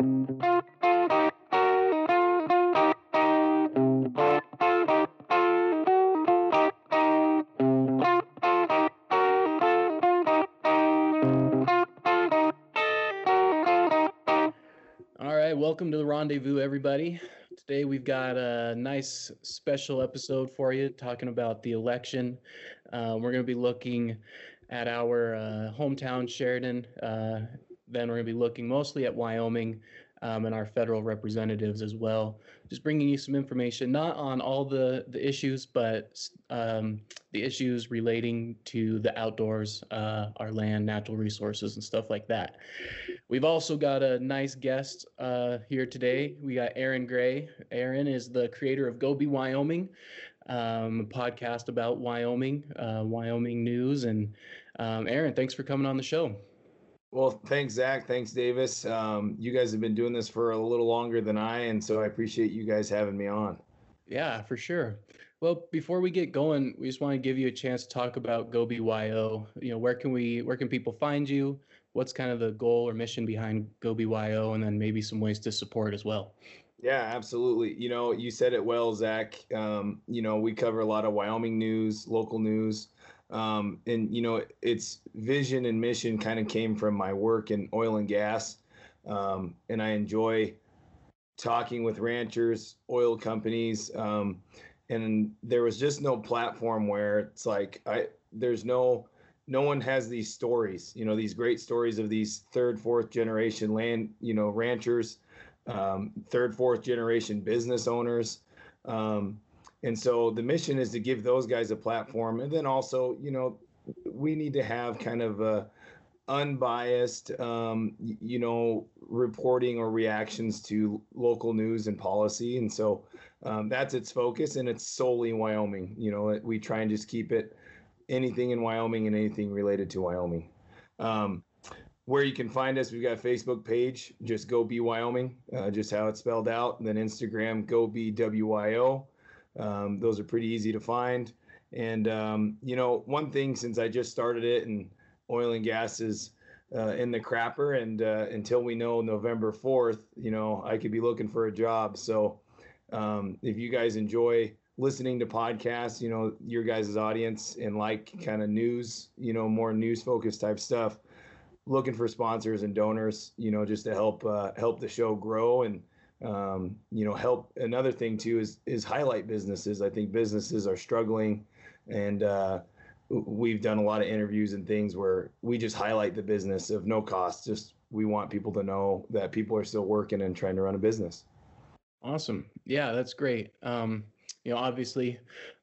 All right, welcome to the rendezvous, everybody. Today we've got a nice special episode for you talking about the election. Uh, we're going to be looking at our uh, hometown, Sheridan. Uh, then we're going to be looking mostly at Wyoming um, and our federal representatives as well. Just bringing you some information, not on all the, the issues, but um, the issues relating to the outdoors, uh, our land, natural resources, and stuff like that. We've also got a nice guest uh, here today. We got Aaron Gray. Aaron is the creator of Go Be Wyoming, um, a podcast about Wyoming, uh, Wyoming news. And um, Aaron, thanks for coming on the show. Well, thanks, Zach. Thanks, Davis. Um, you guys have been doing this for a little longer than I, and so I appreciate you guys having me on. Yeah, for sure. Well, before we get going, we just want to give you a chance to talk about Go Be Wyo. You know, where can we, where can people find you? What's kind of the goal or mission behind Go Be Wyo, and then maybe some ways to support as well. Yeah, absolutely. You know, you said it well, Zach. Um, you know, we cover a lot of Wyoming news, local news. Um, and you know, its vision and mission kind of came from my work in oil and gas, um, and I enjoy talking with ranchers, oil companies, um, and there was just no platform where it's like I there's no no one has these stories, you know, these great stories of these third, fourth generation land, you know, ranchers, um, third, fourth generation business owners. Um, and so the mission is to give those guys a platform. And then also, you know, we need to have kind of a unbiased, um, you know, reporting or reactions to local news and policy. And so um, that's its focus, and it's solely Wyoming. You know, we try and just keep it anything in Wyoming and anything related to Wyoming. Um, where you can find us, we've got Facebook page, just Go Be Wyoming, uh, just how it's spelled out, and then Instagram, Go Be WYO. Um, those are pretty easy to find. And um, you know, one thing since I just started it, and oil and gas is uh, in the crapper, and uh, until we know November fourth, you know, I could be looking for a job. So um, if you guys enjoy listening to podcasts, you know, your guys' audience and like kind of news, you know, more news focused type stuff, looking for sponsors and donors, you know, just to help uh, help the show grow and um, you know help. Another thing too is is highlight businesses. I think businesses are struggling, and uh, we've done a lot of interviews and things where we just highlight the business of no cost. Just we want people to know that people are still working and trying to run a business. Awesome. Yeah, that's great. Um, you know, obviously,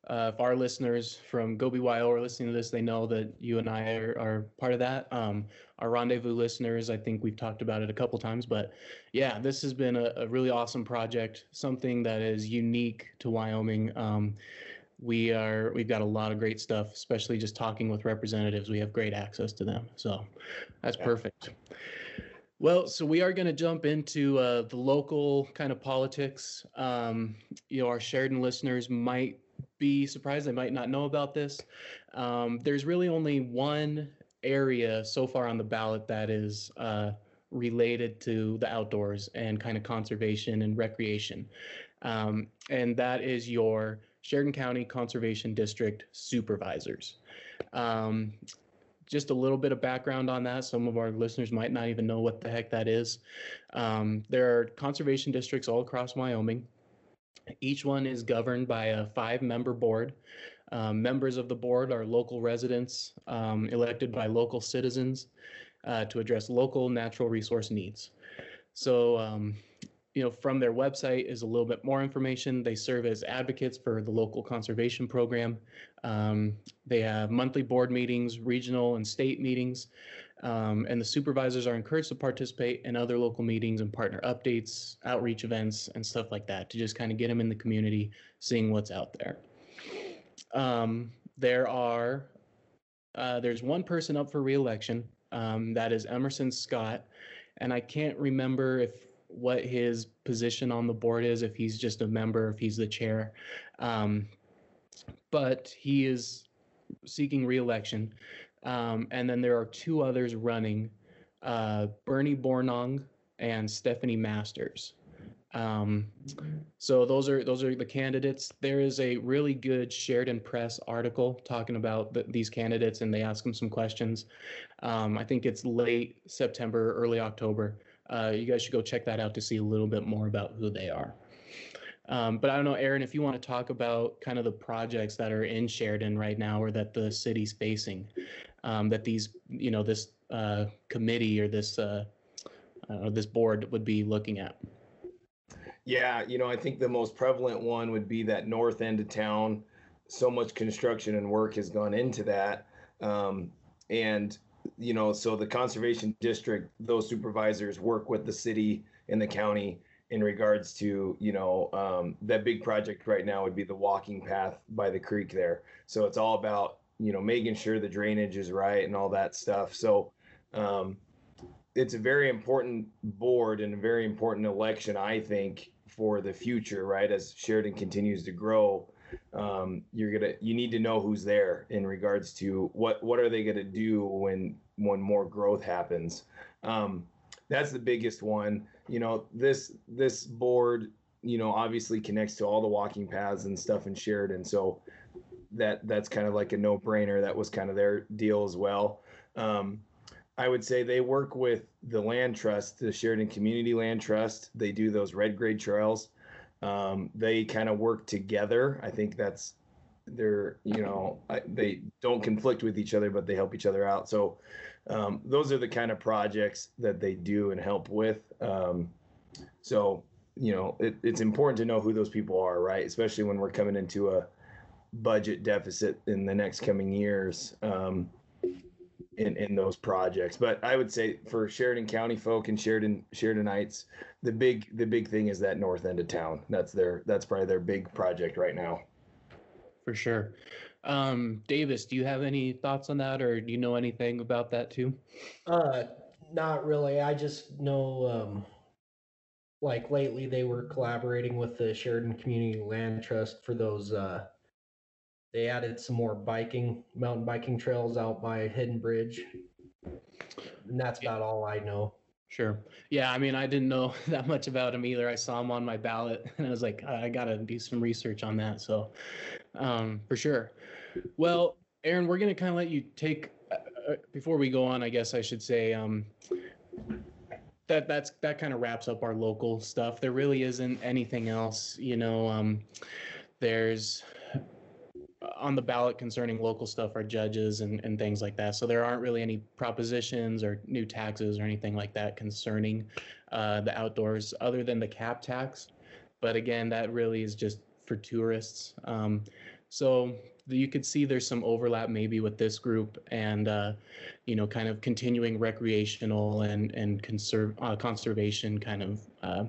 uh, if our listeners from Go Be Wyo are listening to this, they know that you and I are, are part of that. Um, our rendezvous listeners, I think we've talked about it a couple times, but yeah, this has been a, a really awesome project, something that is unique to Wyoming. Um, we are we've got a lot of great stuff, especially just talking with representatives. We have great access to them, so that's yeah. perfect. Well, so we are going to jump into uh, the local kind of politics. Um, you know, our Sheridan listeners might be surprised; they might not know about this. Um, there's really only one area so far on the ballot that is uh, related to the outdoors and kind of conservation and recreation, um, and that is your Sheridan County Conservation District supervisors. Um, just a little bit of background on that. Some of our listeners might not even know what the heck that is. Um, there are conservation districts all across Wyoming. Each one is governed by a five member board. Um, members of the board are local residents um, elected by local citizens uh, to address local natural resource needs. So, um, you know, from their website is a little bit more information. They serve as advocates for the local conservation program. Um, they have monthly board meetings, regional and state meetings, um, and the supervisors are encouraged to participate in other local meetings and partner updates, outreach events, and stuff like that to just kind of get them in the community, seeing what's out there. Um, there are uh, there's one person up for reelection. Um, that is Emerson Scott, and I can't remember if what his position on the board is, if he's just a member, if he's the chair. Um, but he is seeking reelection. Um, and then there are two others running uh, Bernie Bornong and Stephanie Masters. Um, so those are those are the candidates. There is a really good Sheridan Press article talking about the, these candidates, and they ask them some questions. Um, I think it's late September, early October. Uh, you guys should go check that out to see a little bit more about who they are. Um, but I don't know, Aaron, if you want to talk about kind of the projects that are in Sheridan right now or that the city's facing, um, that these, you know, this uh, committee or this uh, uh, this board would be looking at. Yeah, you know, I think the most prevalent one would be that north end of town. So much construction and work has gone into that. Um, and, you know, so the conservation district, those supervisors work with the city and the county in regards to, you know, um, that big project right now would be the walking path by the creek there. So it's all about, you know, making sure the drainage is right and all that stuff. So, um, it's a very important board and a very important election, I think, for the future, right? As Sheridan continues to grow, um, you're gonna you need to know who's there in regards to what what are they gonna do when when more growth happens. Um, that's the biggest one. You know, this this board, you know, obviously connects to all the walking paths and stuff in Sheridan, so that that's kind of like a no brainer. That was kind of their deal as well. Um, I would say they work with the land trust, the Sheridan Community Land Trust. They do those red grade trails. Um, they kind of work together. I think that's they're you know they don't conflict with each other, but they help each other out. So um, those are the kind of projects that they do and help with. Um, so you know it, it's important to know who those people are, right? Especially when we're coming into a budget deficit in the next coming years. Um, in, in those projects. But I would say for Sheridan County folk and Sheridan Sheridanites, the big the big thing is that north end of town. That's their that's probably their big project right now. For sure. Um, Davis, do you have any thoughts on that, or do you know anything about that too? Uh, not really. I just know, um, like lately they were collaborating with the Sheridan Community Land Trust for those uh they added some more biking, mountain biking trails out by Hidden Bridge. And that's about all I know. Sure. Yeah. I mean, I didn't know that much about him either. I saw him on my ballot and I was like, I got to do some research on that. So, um, for sure. Well, Aaron, we're going to kind of let you take, uh, uh, before we go on, I guess I should say, um, that that's that kind of wraps up our local stuff. There really isn't anything else, you know. Um, there's on the ballot concerning local stuff are judges and, and things like that. So there aren't really any propositions or new taxes or anything like that concerning uh, the outdoors other than the cap tax. But again, that really is just for tourists. Um, so you could see there's some overlap maybe with this group and, uh, you know, kind of continuing recreational and, and conserve, uh, conservation kind of uh,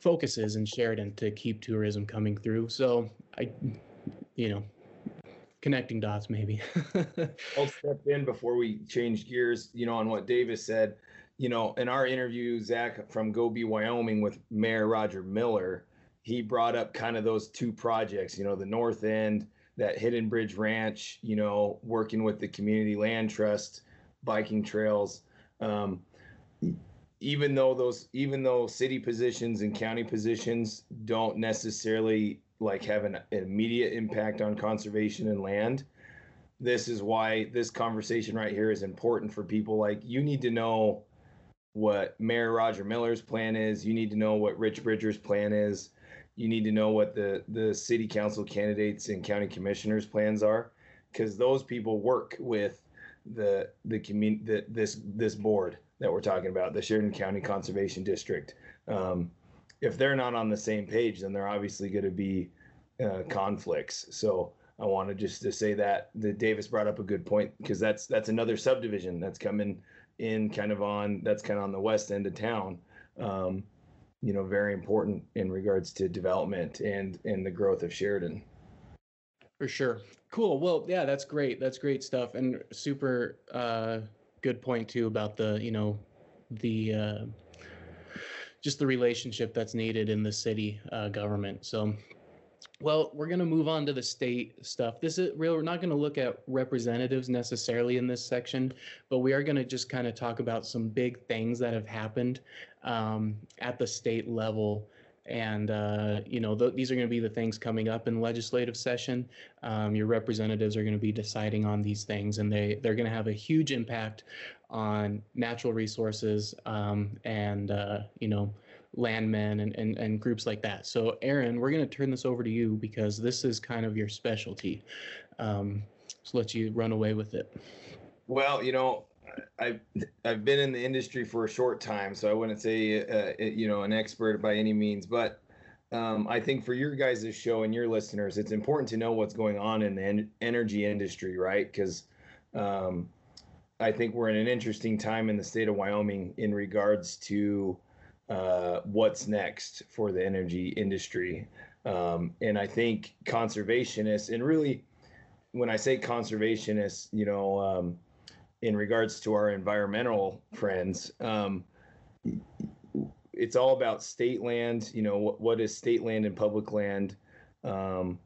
focuses in Sheridan to keep tourism coming through. So I, you know, connecting dots maybe. I'll step in before we change gears, you know, on what Davis said. You know, in our interview, Zach from Go Be Wyoming with Mayor Roger Miller, he brought up kind of those two projects, you know, the north end, that Hidden Bridge Ranch, you know, working with the Community Land Trust, biking trails. Um, even though those, even though city positions and county positions don't necessarily like have an, immediate impact on conservation and land this is why this conversation right here is important for people. Like you need to know what mayor roger miller's plan is. You need to know what rich bridger's plan is. You need to know what the the city council candidates and county commissioners plans are because those people work with the the community this this board that we're talking about the sheridan county conservation district. Um, if they're not on the same page, then they're obviously going to be uh, conflicts. So I wanted just to say that that Davis brought up a good point because that's that's another subdivision that's coming in kind of on that's kind of on the west end of town. Um, you know, very important in regards to development and and the growth of Sheridan. For sure. Cool. Well, yeah, that's great. That's great stuff and super uh, good point too about the you know the uh, just the relationship that's needed in the city uh, government. So Well, we're going to move on to the state stuff. This is real. We're not going to look at representatives necessarily in this section, but we are going to just kind of talk about some big things that have happened um, at the state level. And, uh, you know, th- these are going to be the things coming up in legislative session. Um, your representatives are going to be deciding on these things, and they, they're going to have a huge impact on natural resources um, and, uh, you know, landmen and, and, and groups like that. So, Aaron, we're going to turn this over to you because this is kind of your specialty. Um, so, let you run away with it. Well, you know, I've I've been in the industry for a short time, so I wouldn't say uh, you know an expert by any means, but um, I think for your guys' show and your listeners, it's important to know what's going on in the en- energy industry, right? Because um, I think we're in an interesting time in the state of Wyoming in regards to uh, what's next for the energy industry. Um, and I think conservationists, and really, when I say conservationists, you know, um, in regards to our environmental friends, um, it's all about state land. You know, what, what is state land and public land, um,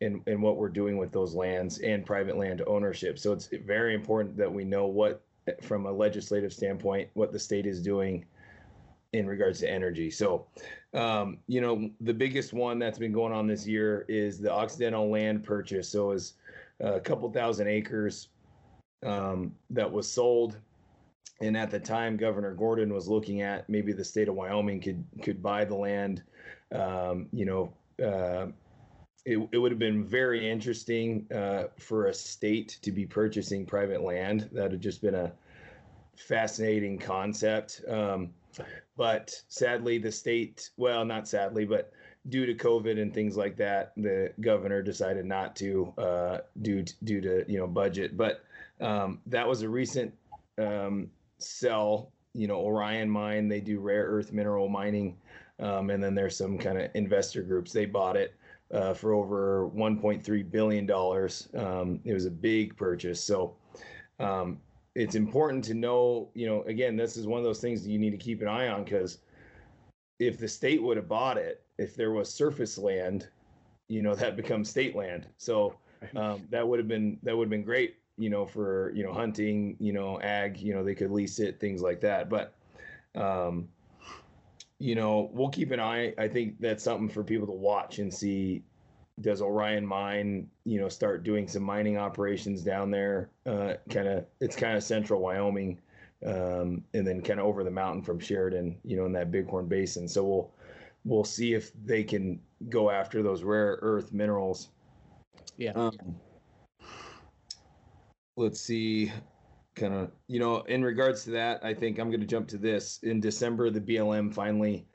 and and what we're doing with those lands and private land ownership. So it's very important that we know what, from a legislative standpoint, what the state is doing in regards to energy. So, um, you know, the biggest one that's been going on this year is the Occidental land purchase. So, it's a couple thousand acres um, that was sold. And at the time, Governor Gordon was looking at maybe the state of Wyoming could could buy the land. Um, you know, uh, it, it would have been very interesting uh, for a state to be purchasing private land. That had just been a fascinating concept. Um, but sadly, the state, well, not sadly, but due to COVID and things like that, the governor decided not to uh, due to, due to you know budget. But um, that was a recent um, sell. You know, Orion Mine they do rare earth mineral mining, um, and then there's some kind of investor groups. They bought it uh, for over 1.3 billion dollars. Um, it was a big purchase. So um, it's important to know, you know, again, this is one of those things that you need to keep an eye on because if the state would have bought it, if there was surface land, you know, that becomes state land. So um, that would have been that would have been great, you know, for you know hunting, you know, ag, you know, they could lease it, things like that. But um, you know, we'll keep an eye. I think that's something for people to watch and see does Orion Mine, you know, start doing some mining operations down there? Uh, kind of, it's kind of central Wyoming, um, and then kind of over the mountain from Sheridan, you know, in that Bighorn Basin. So we'll we'll see if they can go after those rare earth minerals. Yeah. Um, let's see, kind of, you know, in regards to that, I think I'm going to jump to this. In December, the BLM finally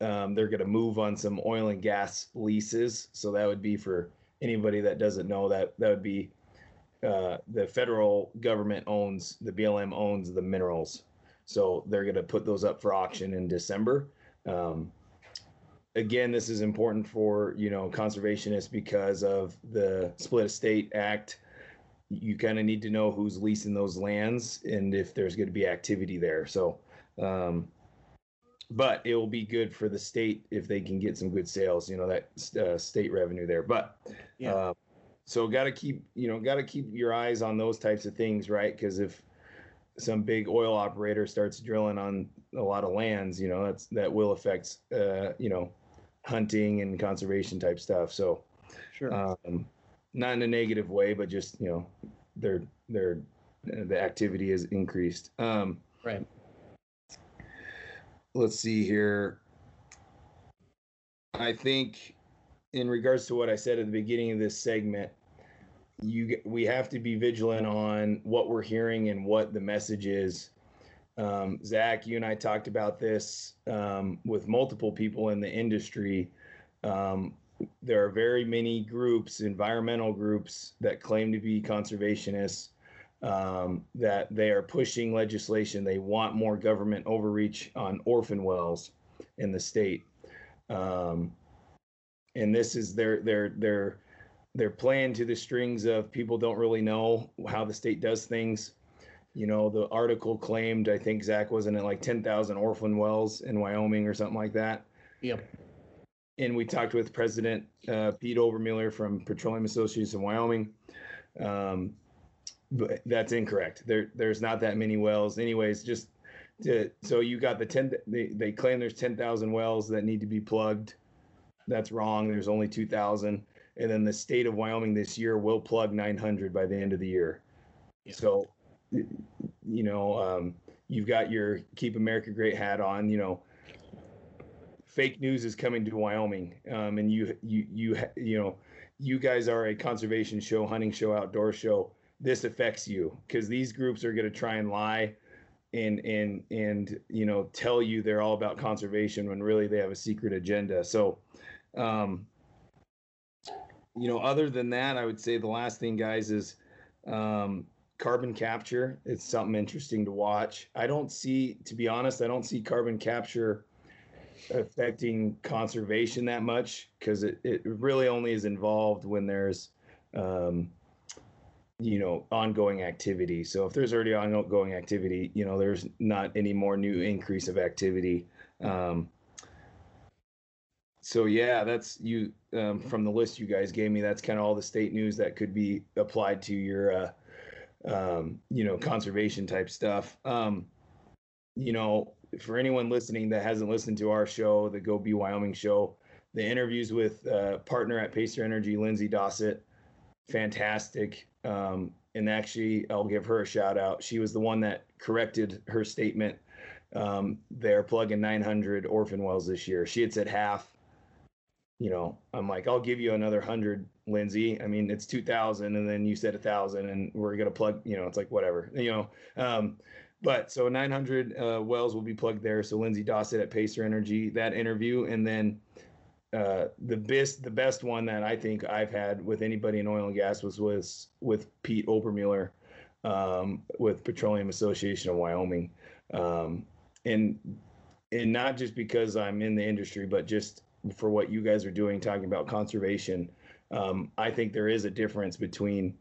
um, they're going to move on some oil and gas leases. So that would be for anybody that doesn't know that that would be uh, the federal government owns the BLM owns the minerals. So they're going to put those up for auction in December. Um, again, this is important for you know conservationists because of the Split Estate Act. You kind of need to know who's leasing those lands and if there's going to be activity there. So um, but it will be good for the state if they can get some good sales. You know that uh, state revenue there. But yeah. Uh, so got to keep you know got to keep your eyes on those types of things, right? Because if some big oil operator starts drilling on a lot of lands, you know that's that will affect uh, you know hunting and conservation type stuff. So sure, um, not in a negative way, but just you know their their the activity is increased. Um, right let's see here. I think in regards to what I said at the beginning of this segment, you we have to be vigilant on what we're hearing and what the message is. Um, Zach, you and I talked about this um, with multiple people in the industry. Um, there are very many groups, environmental groups, that claim to be conservationists um, that they are pushing legislation. They want more government overreach on orphan wells in the state, um, and this is their their their they're playing to the strings of people don't really know how the state does things. You know, the article claimed I think Zach wasn't it like ten thousand orphan wells in Wyoming or something like that. Yep. And we talked with President uh, Pete Obermueller from Petroleum Associates in Wyoming. Um, but that's incorrect. There, there's not that many wells. Anyways, just to, so you got the 10, they, they claim there's 10,000 wells that need to be plugged. That's wrong. There's only 2,000. And then the state of Wyoming this year will plug 900 by the end of the year. Yeah. So, you know, um, you've got your Keep America Great hat on, you know, fake news is coming to Wyoming. Um, and you, you, you, you know, you guys are a conservation show, hunting show, outdoor show. This affects you because these groups are going to try and lie and and and you know tell you they're all about conservation when really they have a secret agenda so um you know other than that i would say the last thing guys is um carbon capture it's something interesting to watch i don't see to be honest i don't see carbon capture affecting conservation that much because it, it really only is involved when there's um you know ongoing activity. So if there's already ongoing activity you know there's not any more new increase of activity um, so yeah that's you um, from the list you guys gave me that's kind of all the state news that could be applied to your uh, um, you know conservation type stuff. Um, you know for anyone listening that hasn't listened to our show the go be wyoming show the interviews with uh, partner at pacer energy lindsay dossett fantastic um, and actually, I'll give her a shout out. She was the one that corrected her statement. Um, they're plugging 900 orphan wells this year. She had said half. You know, I'm like, I'll give you another hundred, Lindsay. I mean, it's 2,000, and then you said a thousand, and we're gonna plug. You know, it's like whatever. You know, um, but so 900 uh, wells will be plugged there. So Lindsay Dossett at Pacer Energy, that interview, and then uh, the best the best one that I think I've had with anybody in oil and gas was was with Pete Obermueller um, with Petroleum Association of Wyoming, um, and and not just because I'm in the industry, but just for what you guys are doing, talking about conservation. Um, I think there is a difference between,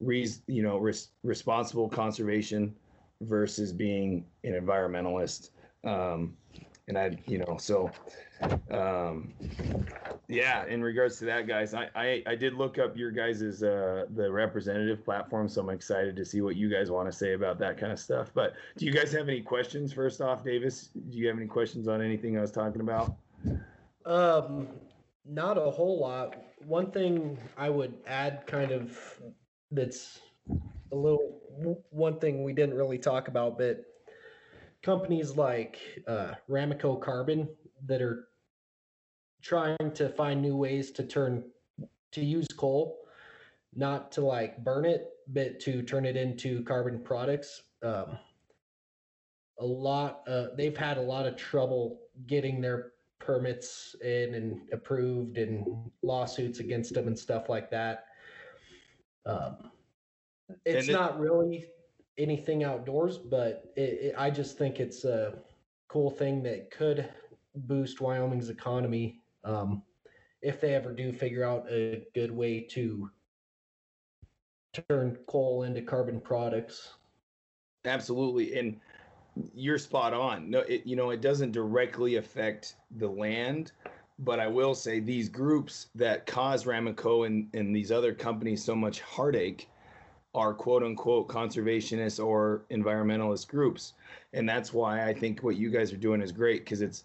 you know, res, responsible conservation versus being an environmentalist. Um, and I, you know, so um yeah in regards to that guys I, I i did look up your guys's uh the representative platform so i'm excited to see what you guys want to say about that kind of stuff. But do you guys have any questions first off davis? Do you have any questions on anything i was talking about? Um not a whole lot. One thing i would add kind of that's a little one thing we didn't really talk about but companies like uh, Ramaco Carbon that are trying to find new ways to turn to use coal, not to like burn it, but to turn it into carbon products. Um, a lot, uh, they've had a lot of trouble getting their permits in and approved and lawsuits against them and stuff like that. Um, it's it, not really anything outdoors, but it, it, I just think it's a cool thing that could boost Wyoming's economy um, if they ever do figure out a good way to turn coal into carbon products. Absolutely, and you're spot on. No, it, you know it doesn't directly affect the land, but I will say these groups that cause Ramaco and, and these other companies so much heartache are quote unquote conservationists or environmentalist groups. And that's why i think what you guys are doing is great because it's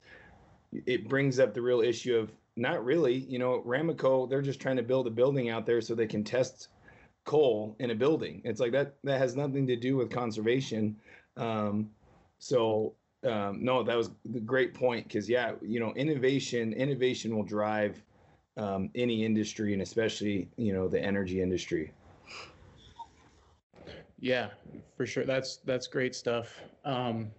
it brings up the real issue of not really you know ramaco they're just trying to build a building out there so they can test coal in a building. It's like that that has nothing to do with conservation. Um, so um, no that was the great point because yeah you know innovation innovation will drive um, any industry and especially you know the energy industry yeah, for sure. That's that's great stuff. Um,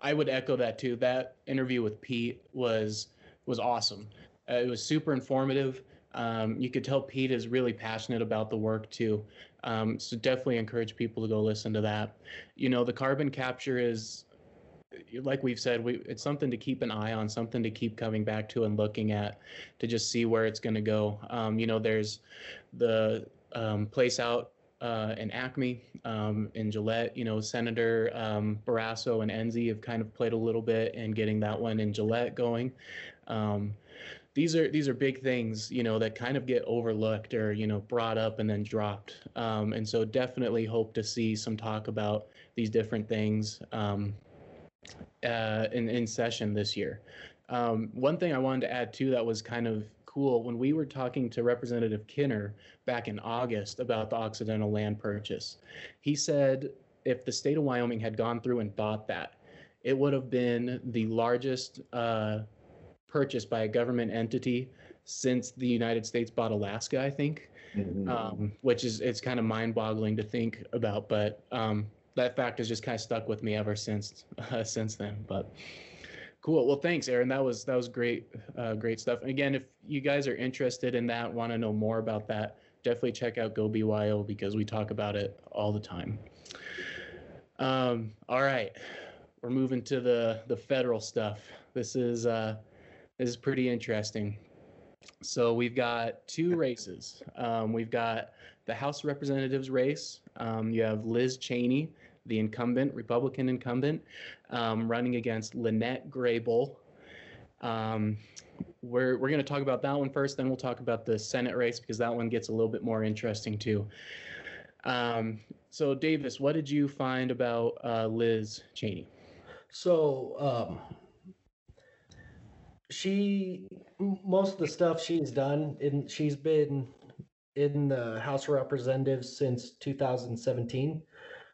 I would echo that too. That interview with Pete was was awesome. Uh, it was super informative. Um, you could tell Pete is really passionate about the work too. Um, so definitely encourage people to go listen to that. You know, the carbon capture is, like we've said, we it's something to keep an eye on, something to keep coming back to and looking at, to just see where it's going to go. Um, you know, there's the um, place out uh, and Acme um, in Gillette. You know, Senator um, Barrasso and Enzi have kind of played a little bit in getting that one in Gillette going. Um, these are these are big things, you know, that kind of get overlooked or you know brought up and then dropped. Um, and so definitely hope to see some talk about these different things um, uh, in in session this year. Um, one thing I wanted to add too that was kind of cool when we were talking to Representative Kinner back in August about the Occidental land purchase. He said if the state of Wyoming had gone through and thought that, it would have been the largest uh, purchase by a government entity since the United States bought Alaska, I think, mm-hmm. um, which is it's kind of mind-boggling to think about, but um, that fact has just kind of stuck with me ever since uh, since then. But cool. Well, thanks, Aaron. That was that was great, uh, great stuff. And again, if you guys are interested in that, want to know more about that, definitely check out Go Be Wyo because we talk about it all the time. Um, all right, we're moving to the the federal stuff. This is uh, this is pretty interesting. So we've got two races. Um, we've got the House Representatives race. Um, you have Liz Cheney, the incumbent, Republican incumbent, um, running against Lynnette Grey Bull. Um, we're we're going to talk about that one first, then we'll talk about the Senate race because that one gets a little bit more interesting too. Um, so, Davis, what did you find about uh, Liz Cheney? So, um, she most of the stuff she's done and she's been in the house of representatives since 2017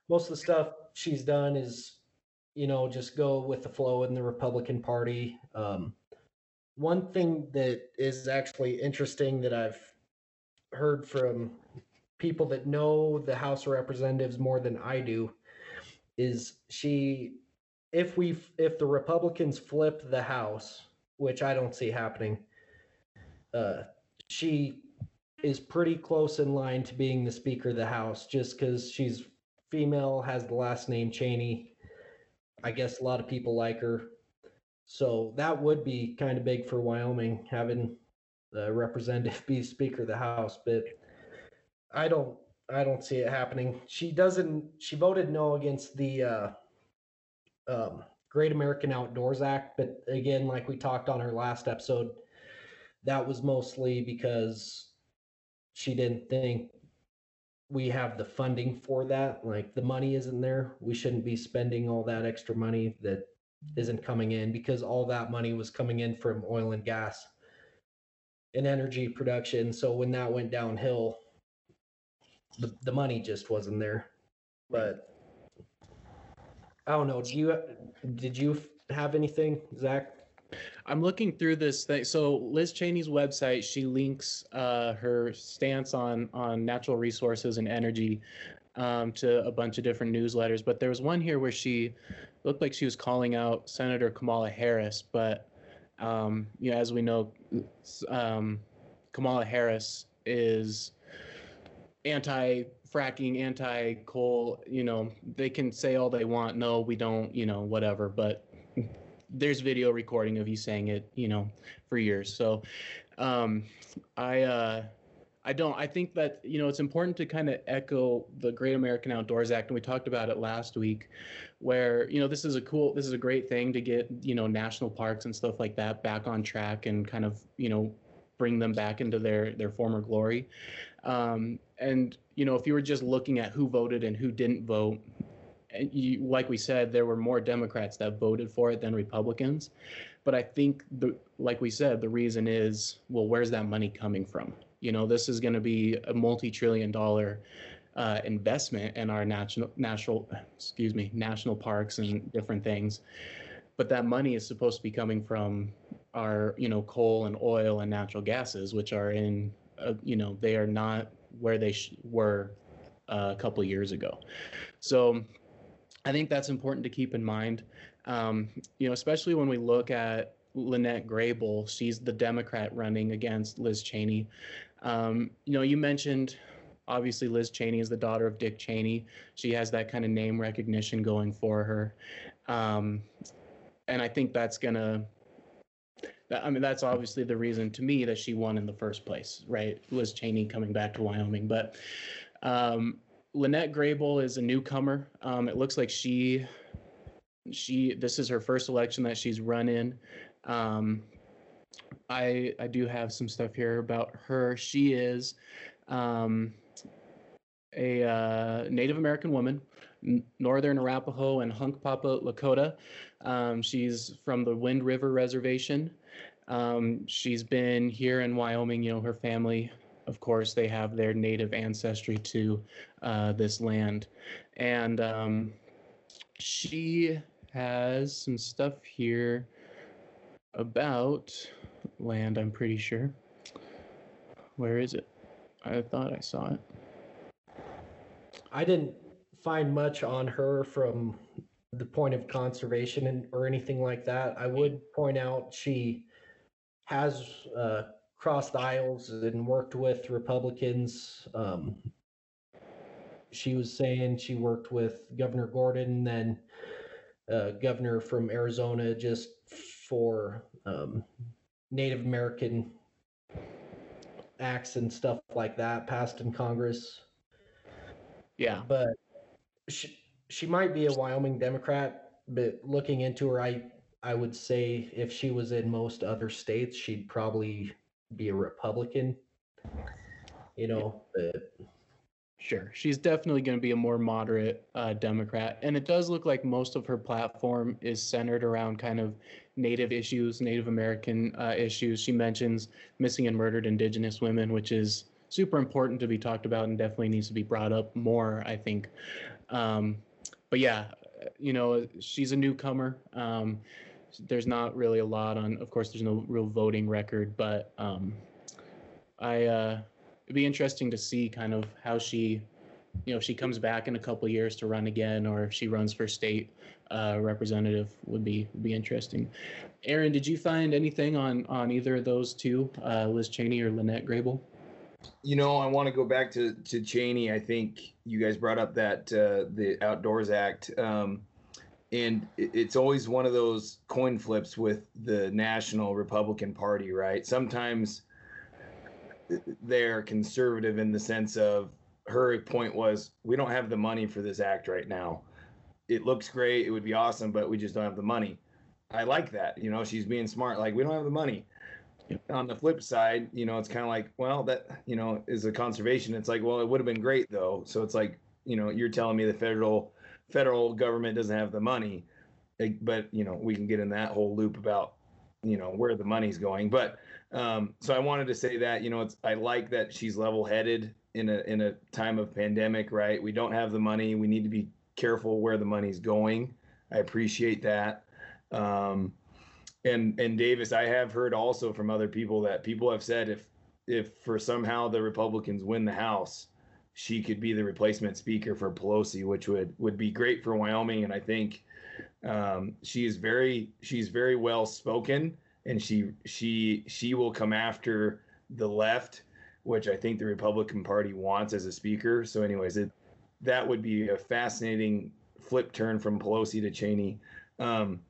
most of the stuff she's done is you know just go with the flow in the republican party um, one thing that is actually interesting that i've heard from people that know the house of representatives more than i do is she if we if the republicans flip the house which I don't see happening. Uh, she is pretty close in line to being the Speaker of the House just because she's female, has the last name Cheney. I guess a lot of people like her. So that would be kind of big for Wyoming having the representative be Speaker of the House, but I don't I don't see it happening. She doesn't she voted no against the uh um Great American Outdoors Act. But again, like we talked on our last episode, that was mostly because she didn't think we have the funding for that. Like the money isn't there. We shouldn't be spending all that extra money that isn't coming in because all that money was coming in from oil and gas and energy production. So when that went downhill, the, the money just wasn't there. But I don't know. Do you did you have anything, Zach? I'm looking through this thing. So Liz Cheney's website, she links uh, her stance on on natural resources and energy um, to a bunch of different newsletters. But there was one here where she looked like she was calling out Senator Kamala Harris. But um, you know, as we know, um, Kamala Harris is anti fracking, anti coal, you know, they can say all they want. No, we don't, you know, whatever. But there's video recording of you saying it, you know, for years. So um, I, uh, I don't. I think that you know it's important to kind of echo the Great American Outdoors Act, and we talked about it last week, where you know this is a cool, this is a great thing to get you know national parks and stuff like that back on track and kind of you know bring them back into their their former glory. Um, and you know, if you were just looking at who voted and who didn't vote, you, like we said, there were more Democrats that voted for it than Republicans. But I think the like we said, the reason is well, where's that money coming from? You know, this is going to be a multi-trillion dollar uh, investment in our national national excuse me national parks and different things. But that money is supposed to be coming from our you know coal and oil and natural gases, which are in uh, you know they are not where they sh- were uh, a couple years ago. So I think that's important to keep in mind. Um, you know, especially when we look at Lynnette Grey Bull, she's the Democrat running against Liz Cheney. Um, you know, you mentioned obviously Liz Cheney is the daughter of Dick Cheney. She has that kind of name recognition going for her. Um, and I think that's going to I mean, that's obviously the reason to me that she won in the first place, right? Liz Cheney coming back to Wyoming. But um, Lynnette Grey Bull is a newcomer. Um, it looks like she, she, this is her first election that she's run in. Um, I I do have some stuff here about her. She is um, a uh, Native American woman, Northern Arapaho and Hunkpapa Lakota. Um, she's from the Wind River Reservation. Um, she's been here in Wyoming. You know, her family, of course, they have their native ancestry to uh, this land, and um, she has some stuff here about land, I'm pretty sure. Where is it? I thought I saw it. I didn't find much on her from the point of conservation and, or anything like that. I would point out she has uh, crossed aisles and worked with Republicans. Um, she was saying she worked with Governor Gordon, then uh, governor from Arizona, just for um, Native American acts and stuff like that passed in Congress. Yeah. But she she might be a Wyoming Democrat, but looking into her, I I would say if she was in most other states, she'd probably be a Republican. You know, but Sure. She's definitely going to be a more moderate uh, Democrat. And it does look like most of her platform is centered around kind of Native issues, Native American uh, issues. She mentions missing and murdered Indigenous women, which is super important to be talked about and definitely needs to be brought up more, I think. Um, but yeah, you know, she's a newcomer. Um, there's not really a lot on, of course, there's no real voting record, but um, I, uh, it'd be interesting to see kind of how she, you know, if she comes back in a couple years to run again, or if she runs for state uh, representative, would be would be interesting. Aaron, did you find anything on on either of those two, uh, Liz Cheney or Lynnette Grey Bull? You know, I want to go back to to Cheney. I think you guys brought up that uh, the Outdoors Act, um, and it's always one of those coin flips with the national Republican Party, right? Sometimes they're conservative in the sense of her point was we don't have the money for this act right now. It looks great, it would be awesome, but we just don't have the money. I like that. You know, she's being smart. Like we don't have the money. Yep. On the flip side, you know, it's kind of like, well, that you know is a conservation. It's like, well, it would have been great though. So it's like, you know, you're telling me the federal federal government doesn't have the money, but you know, we can get in that whole loop about you know where the money's going. But um, so I wanted to say that you know it's I like that she's level headed in a in a time of pandemic, right? We don't have the money. We need to be careful where the money's going. I appreciate that. Um, and and Davis, I have heard also from other people that people have said if if for somehow the Republicans win the House, she could be the replacement speaker for Pelosi, which would would be great for Wyoming. And I think um, she is very she's very well spoken and she she she will come after the left, which I think the Republican Party wants as a speaker. So, anyways, it that would be a fascinating flip turn from Pelosi to Cheney. Um,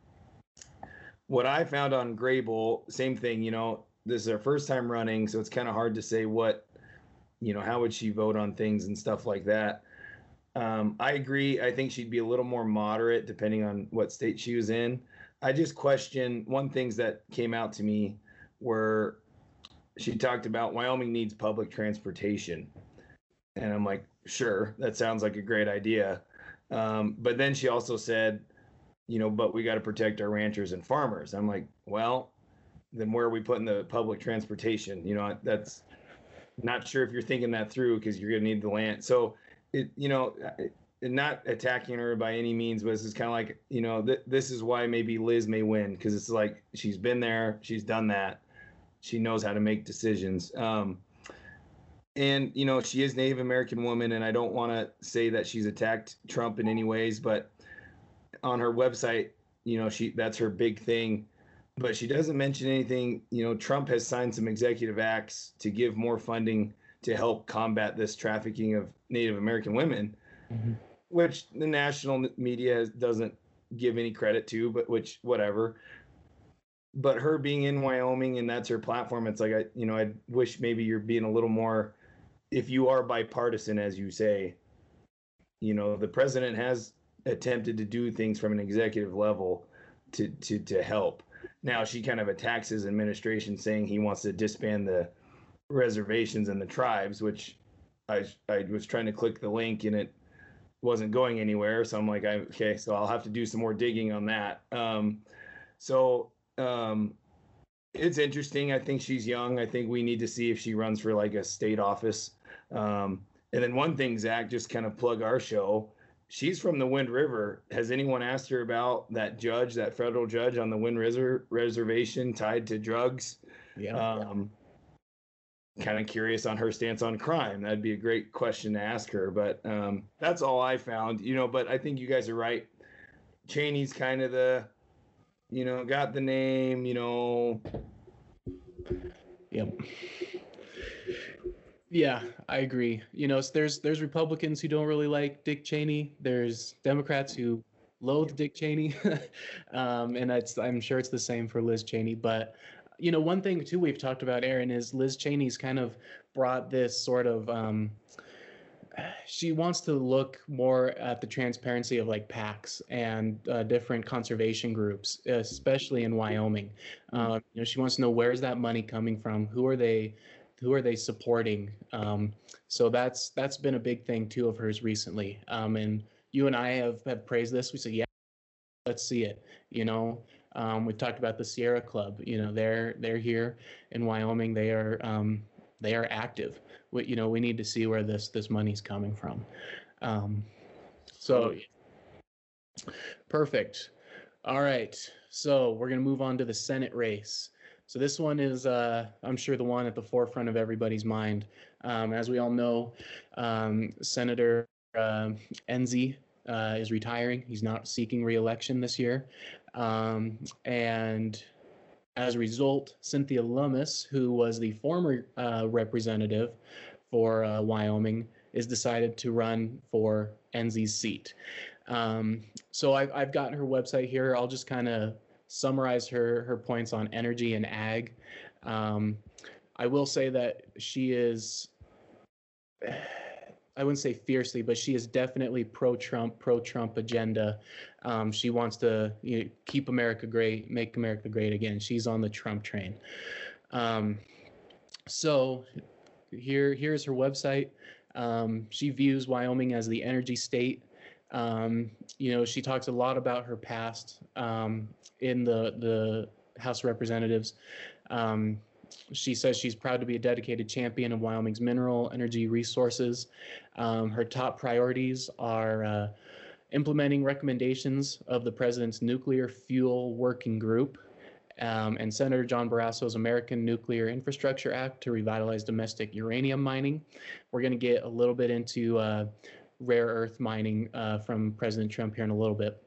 what I found on Grey Bull, same thing. You know, this is her first time running, so it's kind of hard to say what, you know, how would she vote on things and stuff like that. Um, I agree. I think she'd be a little more moderate depending on what state she was in. I just question one things that came out to me were she talked about Wyoming needs public transportation. And I'm like, sure, that sounds like a great idea. Um, but then she also said, you know, but we got to protect our ranchers and farmers. I'm like, well, then where are we putting the public transportation? You know, that's not sure if you're thinking that through because you're going to need the land. So, it, you know, it, not attacking her by any means, but it's kind of like, you know, th- this is why maybe Liz may win because it's like she's been there, she's done that, she knows how to make decisions. Um, and you know, she is Native American woman, and I don't want to say that she's attacked Trump in any ways, but on her website, you know, she that's her big thing. But she doesn't mention anything. You know, Trump has signed some executive acts to give more funding to help combat this trafficking of Native American women. Mm-hmm which the national media doesn't give any credit to, but which whatever. But her being in Wyoming and that's her platform, it's like I, you know, I wish maybe you're being a little more, if you are bipartisan, as you say. You know, the president has attempted to do things from an executive level to to to help. Now she kind of attacks his administration, saying he wants to disband the reservations and the tribes, which I I was trying to click the link and it wasn't going anywhere. So I'm like, I, okay, so I'll have to do some more digging on that. Um, so um, it's interesting. I think she's young. I think we need to see if she runs for like a state office. Um, and then one thing, Zach, just kind of plug our show. She's from the Wind River. Has anyone asked her about that judge, that federal judge on the Wind River reservation tied to drugs? Yeah. Um, kind of curious on her stance on crime. That'd be a great question to ask her. But um, that's all I found, you know. But I think you guys are right. Cheney's kind of the, you know, got the name, you know. Yep. Yeah, I agree. You know, there's there's Republicans who don't really like Dick Cheney. There's Democrats who loathe Dick Cheney, um, and I'm sure it's the same for Liz Cheney. But you know, one thing too we've talked about, Aaron, is Liz Cheney's kind of brought this sort of. Um, she wants to look more at the transparency of like PACs and uh, different conservation groups, especially in Wyoming. Uh, you know, she wants to know where's that money coming from, who are they, who are they supporting. Um, so that's that's been a big thing too of hers recently. Um, and you and I have have praised this. We said, yeah, let's see it. You know, um, we've talked about the Sierra Club. You know, they're they're here in Wyoming. They are um, they are active. We, you know, we need to see where this this money's coming from. Um, so, perfect. All right. So we're gonna move on to the Senate race. So this one is, uh, I'm sure, the one at the forefront of everybody's mind. Um, as we all know, um, Senator uh, Enzi uh, is retiring. He's not seeking reelection this year. Um, and as a result, Cynthia Lummis, who was the former uh, representative for uh, Wyoming, is decided to run for Enzi's seat. Um, so I've, I've got her website here. I'll just kind of summarize her her points on energy and ag. Um, I will say that she is. I wouldn't say fiercely, but she is definitely pro-Trump, pro-Trump agenda. Um, she wants to you know, keep America great, make America great again. She's on the Trump train. Um, so here, here's her website. Um, she views Wyoming as the energy state. Um, you know, she talks a lot about her past um, in the the House of Representatives. Um, she says she's proud to be a dedicated champion of Wyoming's mineral energy resources. Um, her top priorities are uh, implementing recommendations of the president's nuclear fuel working group um, and Senator John Barrasso's American Nuclear Infrastructure Act to revitalize domestic uranium mining. We're going to get a little bit into uh, rare earth mining uh, from President Trump here in a little bit.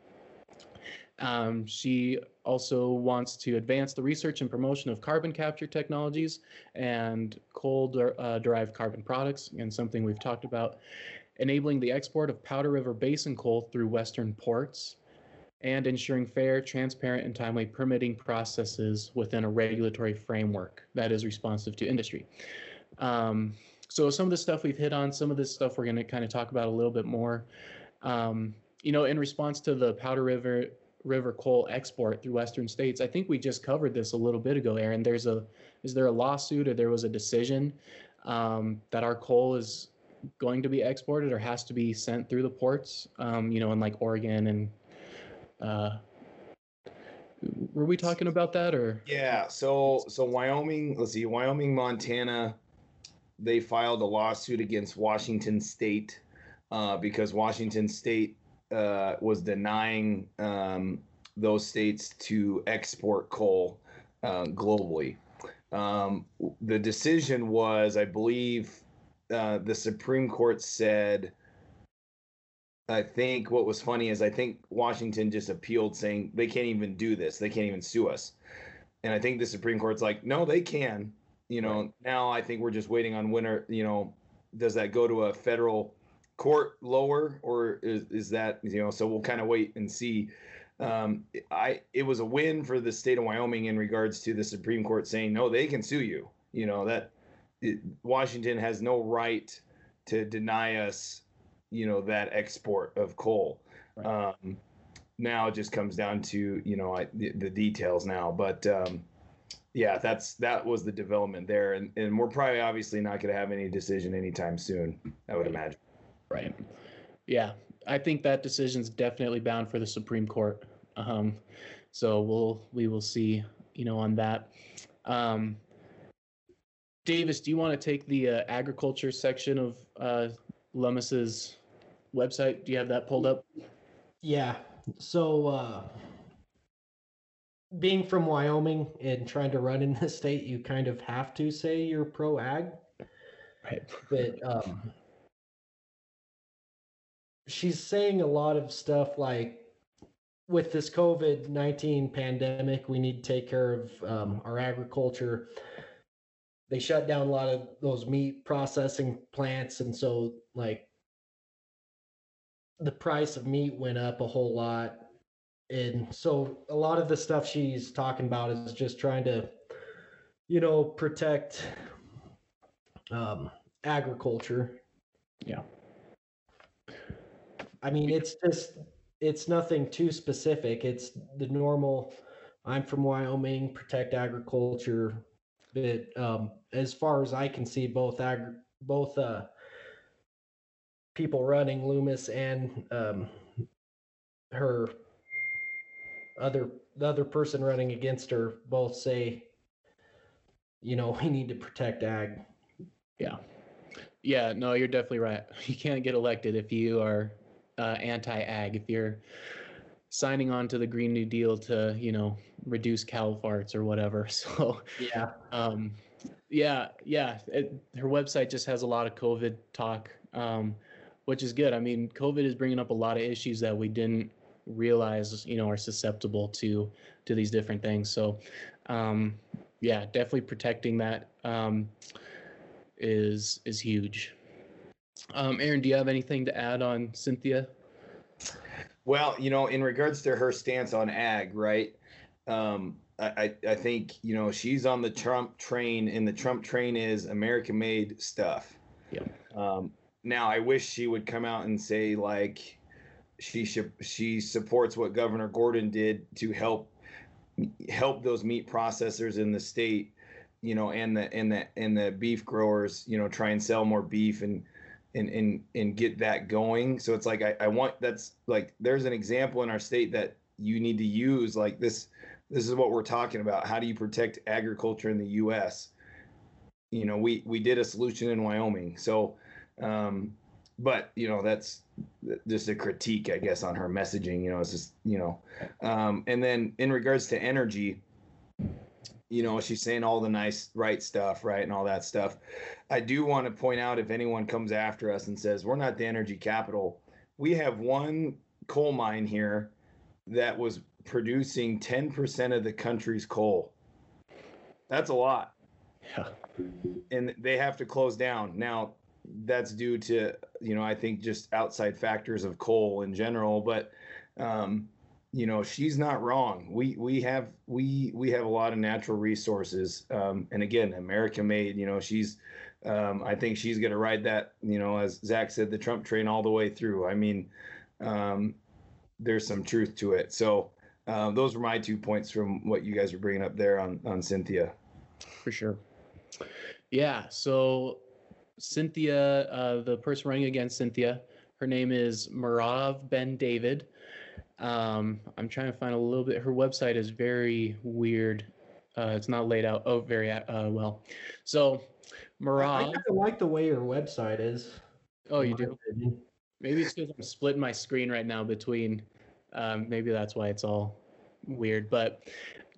Um, she also wants to advance the research and promotion of carbon capture technologies and coal uh, derived carbon products, and something we've talked about, enabling the export of Powder River Basin coal through Western ports, and ensuring fair, transparent, and timely permitting processes within a regulatory framework that is responsive to industry. Um, so some of the stuff we've hit on, some of this stuff we're going to kind of talk about a little bit more. Um, you know, in response to the Powder River River coal export through Western states, I think we just covered this a little bit ago, Aaron. There's a is there a lawsuit or there was a decision um, that our coal is going to be exported or has to be sent through the ports? Um, you know, in like Oregon and uh, were we talking about that or? Yeah. So so Wyoming, let's see, Wyoming, Montana, they filed a lawsuit against Washington State uh, because Washington State uh, was denying um, those states to export coal uh, globally. Um, the decision was, I believe, uh, the Supreme Court said I think what was funny is I think Washington just appealed saying they can't even do this. They can't even sue us. And I think the Supreme Court's like, no, they can. You know, right. now I think we're just waiting on winner, you know, does that go to a federal court lower or is, is that, you know, so we'll kind of wait and see. Um, I it was a win for the state of Wyoming in regards to the Supreme Court saying no, they can sue you. You know that it, Washington has no right to deny us you know that export of coal. Right. Um, now it just comes down to you know I, the, the details now. But um, yeah, that's that was the development there, and and we're probably obviously not going to have any decision anytime soon. I would imagine. Right. Yeah, I think that decision's definitely bound for the Supreme Court. Um, so we'll we will see, you know, on that. Um, Davis, do you want to take the uh, agriculture section of uh, Lummis's website? Do you have that pulled up? Yeah. So, uh, being from Wyoming and trying to run in the state, you kind of have to say you're pro ag. Right. But um, she's saying a lot of stuff like with this COVID 19 pandemic, we need to take care of um, our agriculture. They shut down a lot of those meat processing plants. And so, like, the price of meat went up a whole lot. And so, a lot of the stuff she's talking about is just trying to, you know, protect um, agriculture. Yeah. I mean, it's just it's nothing too specific. It's the normal. I'm from Wyoming, protect agriculture. But um, as far as I can see, both ag both uh, people running Lummis and um, her other the other person running against her both say, you know, we need to protect ag. Yeah. Yeah, no, you're definitely right. You can't get elected if you are uh, anti-ag. If you're signing on to the Green New Deal to, you know, reduce cow farts or whatever. So, Yeah. um, yeah, yeah. It, her website just has a lot of COVID talk, um, which is good. I mean, COVID is bringing up a lot of issues that we didn't realize, you know, are susceptible to to these different things. So, um, yeah, definitely protecting that um, is is huge. Um, Aaron, do you have anything to add on Cynthia? Well, you know, in regards to her stance on ag, right? Um, I, I think you know she's on the Trump train, and the Trump train is American-made stuff. Yeah. Um, now, I wish she would come out and say like she she supports what Governor Gordon did to help help those meat processors in the state, you know, and the and the and the beef growers, you know, try and sell more beef and and and and get that going. So it's like I, I want that's like there's an example in our state that you need to use like this this is what we're talking about. How do you protect agriculture in the US? You know, we we did a solution in Wyoming. So um but you know that's just a critique i guess on her messaging you know it's just you know. Um and then in regards to energy you know she's saying all the nice right stuff right and all that stuff. I do want to point out if anyone comes after us and says we're not the energy capital we have one coal mine here that was producing 10% of the country's coal. That's a lot. Yeah. and they have to close down. Now that's due to you know i think just outside factors of coal in general but um you know she's not wrong we we have we we have a lot of natural resources um and again american made you know she's um i think she's going to ride that you know as zach said the trump train all the way through i mean um there's some truth to it so uh, those were my two points from what you guys were bringing up there on on cynthia for sure. Yeah. So Cynthia, uh, the person running against Cynthia, her name is Merav Ben David. Um, I'm trying to find a little bit. Her website is very weird. Uh, it's not laid out oh very uh, well. So I Marav. kind of like the way your website is. Oh, you do. opinion. Maybe it's because I'm splitting my screen right now between. Um, maybe that's why it's all weird. But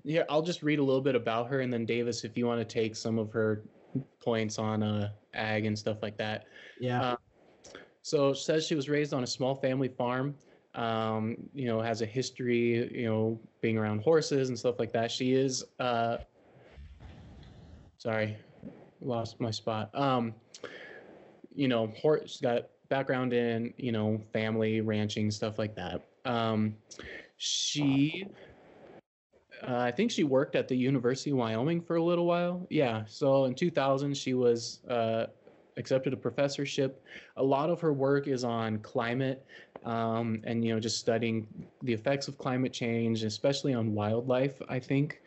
yeah, I'll just read a little bit about her, and then Davis, if you want to take some of her points on uh, ag and stuff like that. Yeah. Uh, So says she was raised on a small family farm. Um, you know, has a history, you know, being around horses and stuff like that. She is. Uh, sorry, lost my spot. Um, you know, horse got background in you know family ranching stuff like that. Um, she. Uh, I think she worked at the University of Wyoming for a little while. Yeah. So in 2000, she was uh, accepted a professorship. A lot of her work is on climate um, and you know just studying the effects of climate change, especially on wildlife. I think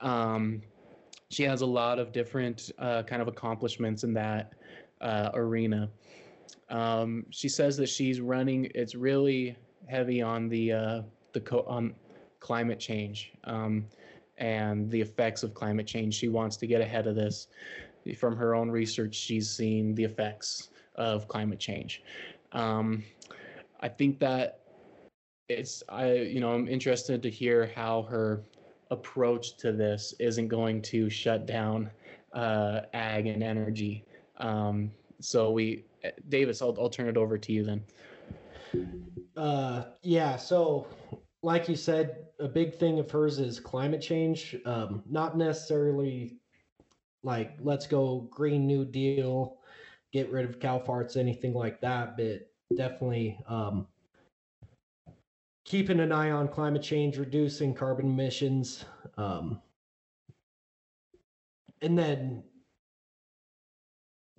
um, she has a lot of different uh, kind of accomplishments in that uh, arena. Um, she says that she's running. It's really heavy on the uh, the co- on climate change um, and the effects of climate change. She wants to get ahead of this. From her own research, she's seen the effects of climate change. Um, I think that it's I you know I'm interested to hear how her approach to this isn't going to shut down uh, ag and energy. Um, so we, Davis, I'll I'll turn it over to you then. Uh, yeah. So, like you said, a big thing of hers is climate change. Um, not necessarily like let's go Green New Deal, get rid of cow farts, anything like that, but definitely um, keeping an eye on climate change, reducing carbon emissions, um, and then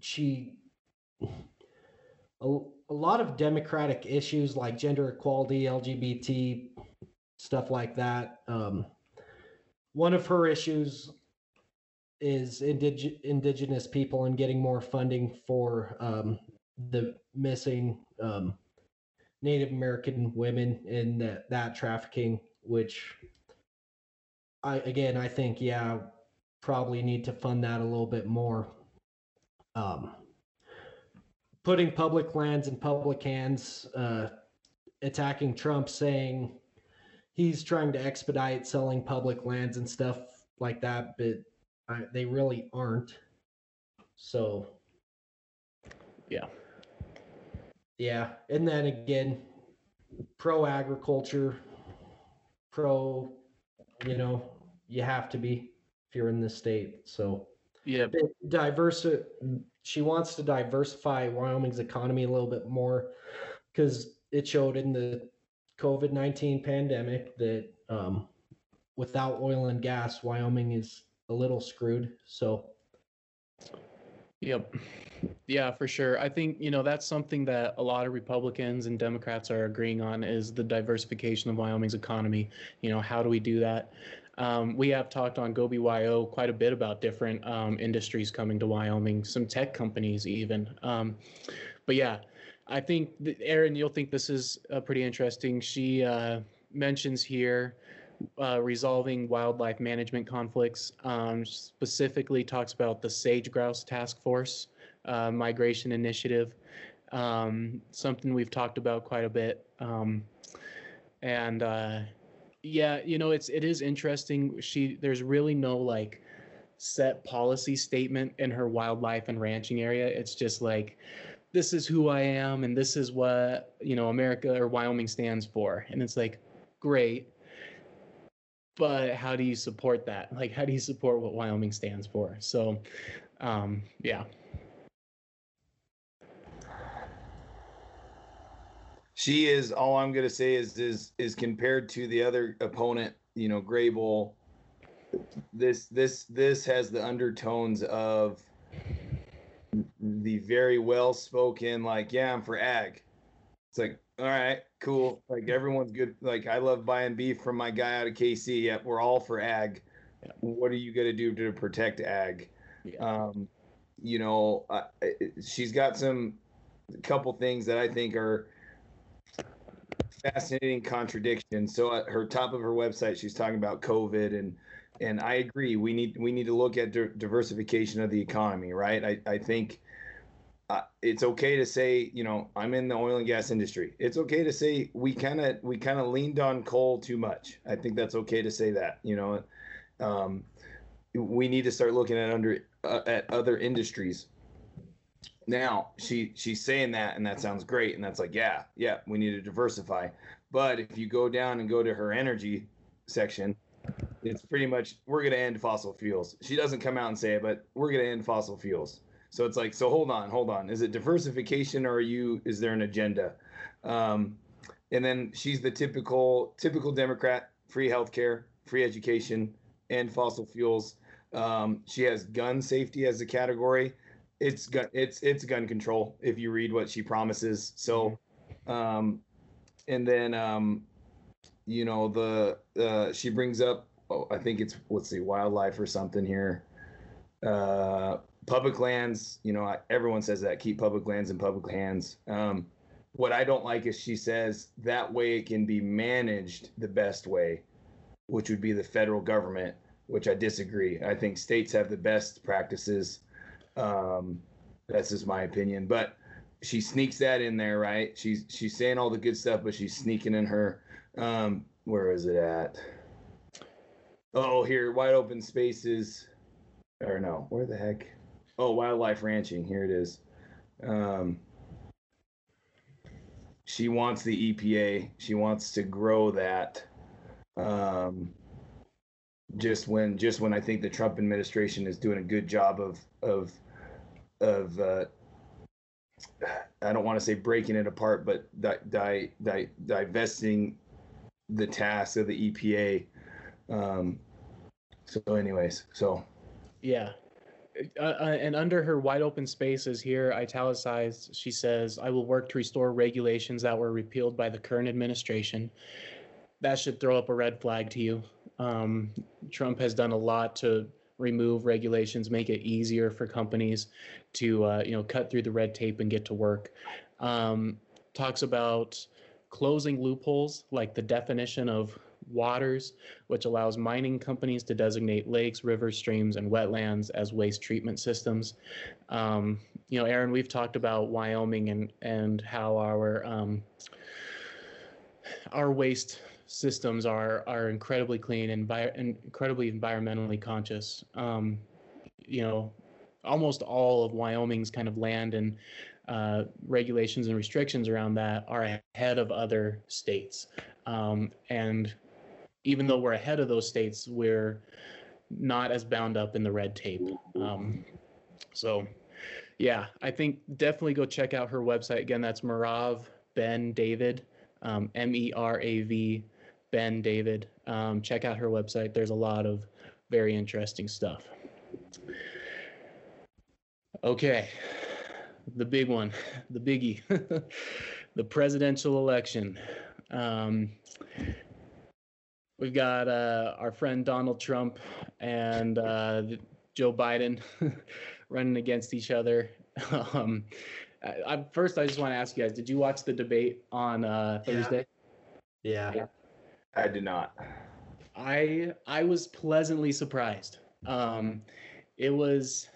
she a, a lot of democratic issues like gender equality, LGBT stuff like that. Um, one of her issues is indig- indigenous people and getting more funding for um, the missing um, Native American women in that, that trafficking, which I again I think yeah probably need to fund that a little bit more. Um, putting public lands in public hands, uh, attacking Trump, saying he's trying to expedite selling public lands and stuff like that, but I, they really aren't. So, yeah, yeah, and then again, pro agriculture, pro, you know, you have to be if you're in this state. So, yeah, diverse. She wants to diversify Wyoming's economy a little bit more because it showed in the COVID nineteen pandemic that um, without oil and gas, Wyoming is a little screwed. So, yep. Yeah, for sure. I think, you know, that's something that a lot of Republicans and Democrats are agreeing on is the diversification of Wyoming's economy. You know, how do we do that? Um, we have talked on Go Be Wyo quite a bit about different um, industries coming to Wyoming, some tech companies even. Um, but yeah, I think, that, Aaron, you'll think this is uh, pretty interesting. She uh, mentions here uh, resolving wildlife management conflicts, um, specifically talks about the sage grouse task force uh, migration initiative, um, something we've talked about quite a bit. Um, and uh, yeah, you know, it's it is interesting. She there's really no like set policy statement in her wildlife and ranching area. It's just like this is who I am and this is what, you know, America or Wyoming stands for. And it's like great. But how do you support that? Like how do you support what Wyoming stands for? So um yeah. she is all I'm gonna say is is is compared to the other opponent, you know, Grey Bull. This this this has the undertones of the very well spoken, like, yeah, I'm for ag. It's like, all right, cool. Like everyone's good. Like I love buying beef from my guy out of KC. Yep, we're all for ag. Yeah. What are you gonna do to protect ag? Yeah. Um, you know, uh, she's got some couple things that I think are fascinating contradiction. So at her top of her website, she's talking about COVID and and I agree. We need we need to look at di- diversification of the economy, right? I I think uh, it's okay to say, you know, I'm in the oil and gas industry. It's okay to say we kind of we kind of leaned on coal too much. I think that's okay to say that. You know, um, we need to start looking at under uh, at other industries now she she's saying that and that sounds great and that's like yeah yeah we need to diversify but if you go down and go to her energy section it's pretty much we're going to end fossil fuels. She doesn't come out and say it but we're going to end fossil fuels. So it's like so hold on hold on. Is it diversification or are you is there an agenda? Um, and then she's the typical typical democrat free healthcare free education and fossil fuels. Um, she has gun safety as a category. It's gun it's it's gun control if you read what she promises. So, um, and then um, you know the uh, she brings up oh, I think it's let's see wildlife or something here. Uh, public lands, you know, everyone says that keep public lands in public hands. Um, what I don't like is she says that way it can be managed the best way, which would be the federal government, which I disagree. I think states have the best practices. Um, that's just my opinion, but she sneaks that in there, right? She's she's saying all the good stuff, but she's sneaking in her. Um, where is it at? Oh, here, wide open spaces, or no? Where the heck? Oh, wildlife ranching. Here it is. Um, she wants the EPA. She wants to grow that. Um, just when, just when I think the Trump administration is doing a good job of of of uh, I don't want to say breaking it apart, but di- di- di- divesting the tasks of the EPA. Um, so, anyways, so Yeah. Uh, uh, and under her wide open spaces here, italicized, she says, I will work to restore regulations that were repealed by the current administration. That should throw up a red flag to you. Um, Trump has done a lot to remove regulations, make it easier for companies to, uh, you know, cut through the red tape and get to work. Um, talks about closing loopholes like the definition of waters, which allows mining companies to designate lakes, rivers, streams, and wetlands as waste treatment systems. Um, you know, Aaron, we've talked about Wyoming and and how our um, our waste systems are are incredibly clean and, and incredibly environmentally conscious. Um, you know, almost all of Wyoming's kind of land and uh, regulations and restrictions around that are ahead of other states. Um, and even though we're ahead of those states, we're not as bound up in the red tape. Um, so, yeah, I think definitely go check out her website. Again, that's Merav Ben David, um, M E R A V Ben David. Um, check out her website. There's a lot of very interesting stuff. Okay, the big one, the biggie, the presidential election. Um, we've got uh, our friend Donald Trump and uh, Joe Biden running against each other. Um, I, I, first, I just want to ask you guys: Did you watch the debate on uh, Yeah. Thursday? Yeah. I did not. I I was pleasantly surprised. Um, it was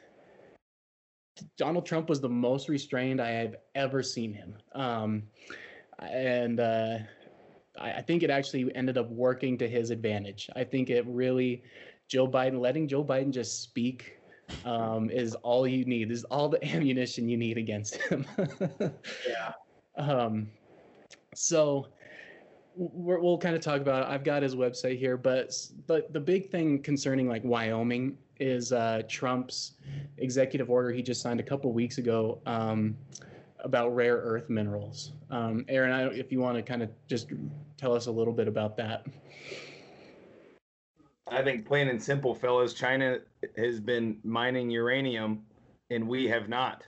Donald Trump was the most restrained I have ever seen him, um, and uh, I, I think it actually ended up working to his advantage. I think it really Joe Biden letting Joe Biden just speak um, is all you need. Is all the ammunition you need against him. Yeah. Um, so we're, we'll kind of talk about. It. I've got his website here, but but the big thing concerning like Wyoming is uh, Trump's executive order he just signed a couple weeks ago um, about rare earth minerals. Um, Aaron, I if you want to kind of just tell us a little bit about that. I think plain and simple, fellas, China has been mining uranium, and we have not.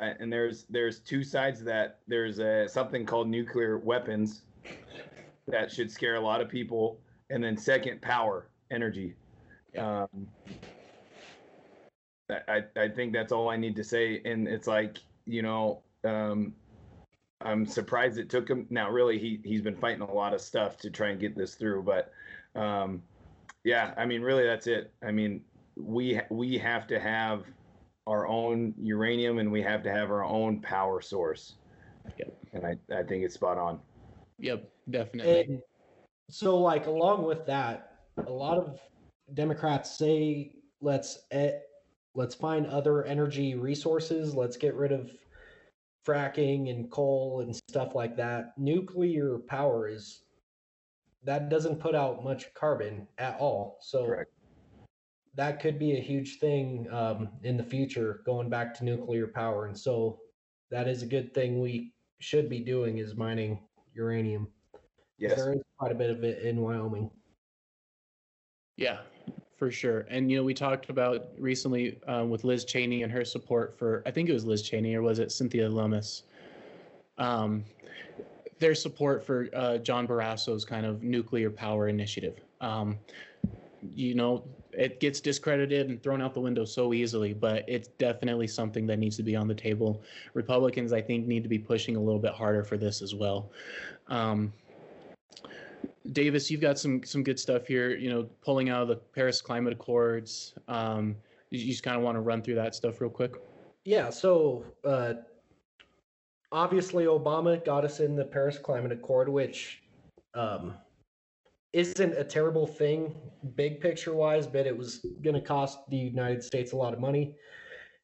Uh, And there's there's two sides to that. There's uh, something called nuclear weapons that should scare a lot of people, and then second, power, energy. Um, I I- I think that's all I need to say. And it's like you know, um, I'm surprised it took him. Now, really, he he's been fighting a lot of stuff to try and get this through, but um, yeah, I mean, really, that's it. I mean, we we have to have our own uranium, and we have to have our own power source. Yep. And I I think it's spot on. Yep, definitely. And so, like, along with that, a lot of Democrats say, let's eh, let's find other energy resources. Let's get rid of fracking and coal and stuff like that. Nuclear power is that doesn't put out much carbon at all. So Correct. That could be a huge thing um, in the future, going back to nuclear power. And so that is a good thing we should be doing is mining uranium. Yes. There is quite a bit of it in Wyoming. Yeah, for sure. And you know, we talked about recently uh, with Liz Cheney and her support for I think it was Liz Cheney or was it Cynthia Lummis? Um, their support for uh, John Barrasso's kind of nuclear power initiative. Um, you know, it gets discredited and thrown out the window so easily, but it's definitely something that needs to be on the table. Republicans, I think, need to be pushing a little bit harder for this as well. Um, Davis, you've got some some good stuff here. You know, pulling out of the Paris Climate Accords. Um, you, just kind of want to run through that stuff real quick. Yeah. So uh, obviously, Obama got us in the Paris Climate Accord, which um, isn't a terrible thing, big picture wise, but it was going to cost the United States a lot of money.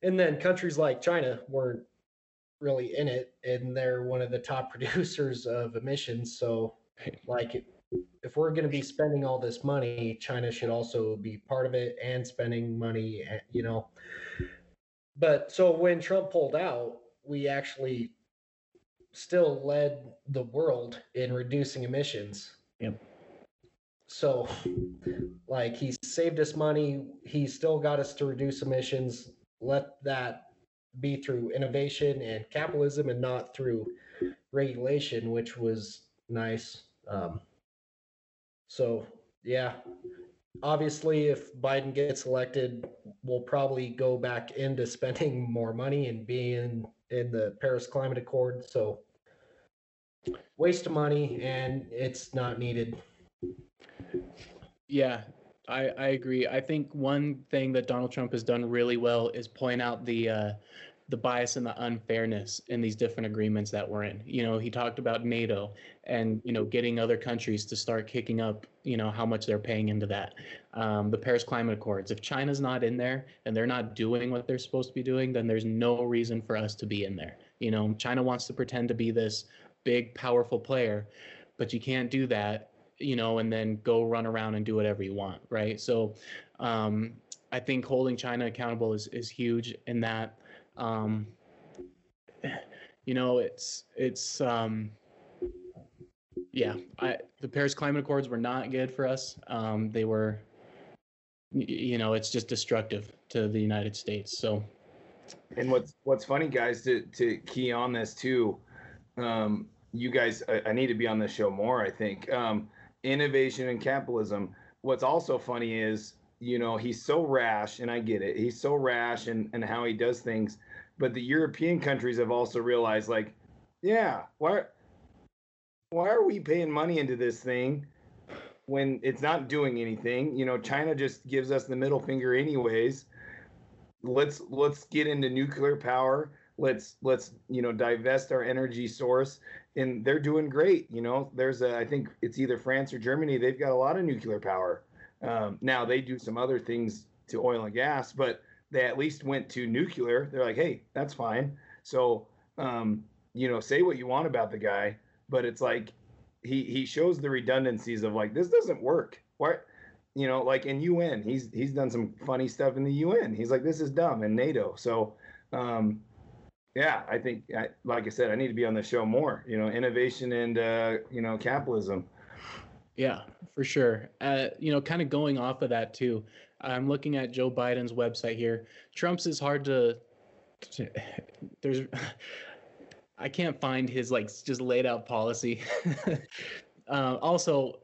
And then countries like China weren't really in it, and they're one of the top producers of emissions. So, like, if we're going to be spending all this money, China should also be part of it and spending money, eh, you know. But so when Trump pulled out, we actually still led the world in reducing emissions. Yep. So, like, he saved us money. He still got us to reduce emissions. Let that be through innovation and capitalism and not through regulation, which was nice. Um, so, yeah, obviously, if Biden gets elected, we'll probably go back into spending more money and being in the Paris Climate Accord. So, waste of money and it's not needed. Yeah, I, I agree. I think one thing that Donald Trump has done really well is point out the uh, the bias and the unfairness in these different agreements that we're in. You know, he talked about NATO and you know getting other countries to start kicking up, you know, how much they're paying into that. Um, the Paris Climate Accords. If China's not in there and they're not doing what they're supposed to be doing, then there's no reason for us to be in there. You know, China wants to pretend to be this big, powerful player, but you can't do that you know, and then go run around and do whatever you want, right? So, um, I think holding China accountable is is huge in that. Um, you know, it's it's um, yeah. I the Paris Climate Accords were not good for us. Um, they were, you know, it's just destructive to the United States. So. And what's what's funny, guys, to to key on this too. Um, you guys, I, I, need to be on this show more. I think. Um, innovation and capitalism. What's also funny is, you know, he's so rash, and I get it. He's so rash and and how he does things, but the European countries have also realized, like, yeah, why why are we paying money into this thing when it's not doing anything? You know, China just gives us the middle finger anyways. Let's let's get into nuclear power let's let's you know divest our energy source and they're doing great you know? There's a i think it's either france or germany they've got a lot of nuclear power. Um, now they do some other things to oil and gas but they at least went to nuclear. They're like hey that's fine. So um, you know say what you want about the guy but it's like he he shows the redundancies of like this doesn't work. What? You know like in un he's he's done some funny stuff in the un he's like this is dumb in nato. So um, yeah, I think, like I said, I need to be on the show more. You know, innovation and uh, you know capitalism. Yeah, for sure. Uh, you know, kind of going off of that too. I'm looking at Joe Biden's website here. Trump's is hard to. to there's, I can't find his like just laid out policy. uh, also,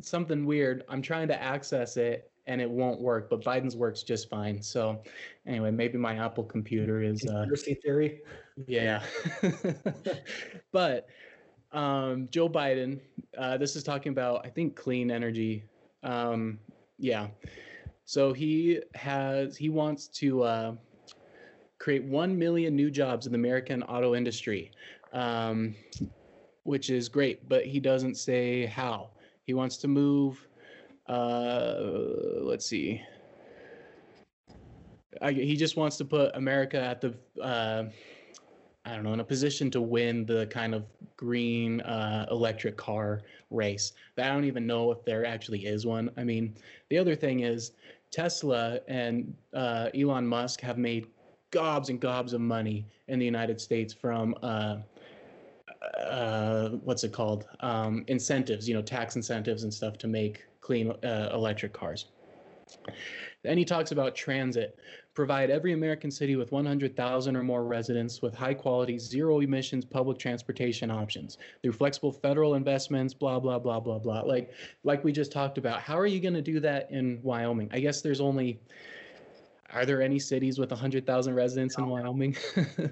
something weird. I'm trying to access it and it won't work, but Biden's works just fine. So anyway, maybe my Apple computer is uh, conspiracy theory. Yeah, but um, Joe Biden. Uh, this is talking about I think clean energy. Um, yeah, so he has he wants to uh, create one million new jobs in the American auto industry, um, which is great, but he doesn't say how. He wants to move uh, let's see. I, he just wants to put America at the, uh, I don't know, in a position to win the kind of green uh, electric car race. I don't even know if there actually is one. I mean, the other thing is Tesla and uh, Elon Musk have made gobs and gobs of money in the United States from uh, uh, what's it called? Um, incentives, you know, tax incentives and stuff to make clean uh, electric cars. Then he talks about transit. Provide every American city with 100,000 or more residents with high quality, zero emissions public transportation options through flexible federal investments, blah, blah, blah, blah, blah. Like, like we just talked about, how are you going to do that in Wyoming? I guess there's only, are there any cities with 100,000 residents in Wyoming? no.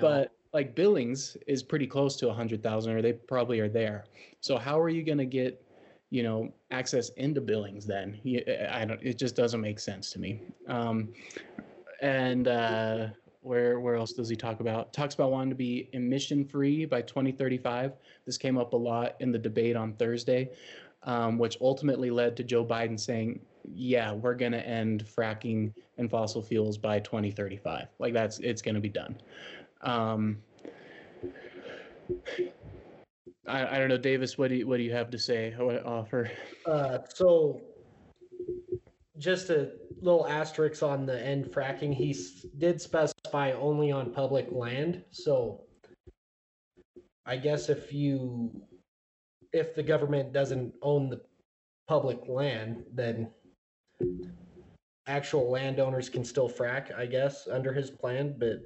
But like Billings is pretty close to 100,000 or they probably are there. So how are you going to get you know access into billings then i don't it just doesn't make sense to me. Um, and uh, where where else does he talk about? Talks about wanting to be emission free by 2035 this came up a lot in the debate on thursday um, which ultimately led to joe biden saying yeah we're going to end fracking and fossil fuels by 2035 like that's it's going to be done. Um, I, I don't know, Davis. What do you, what do you have to say? What offer? Uh, so, just a little asterisk on the end fracking. He did specify only on public land. So, I guess if you, if the government doesn't own the public land, then actual landowners can still frack. I guess under his plan, but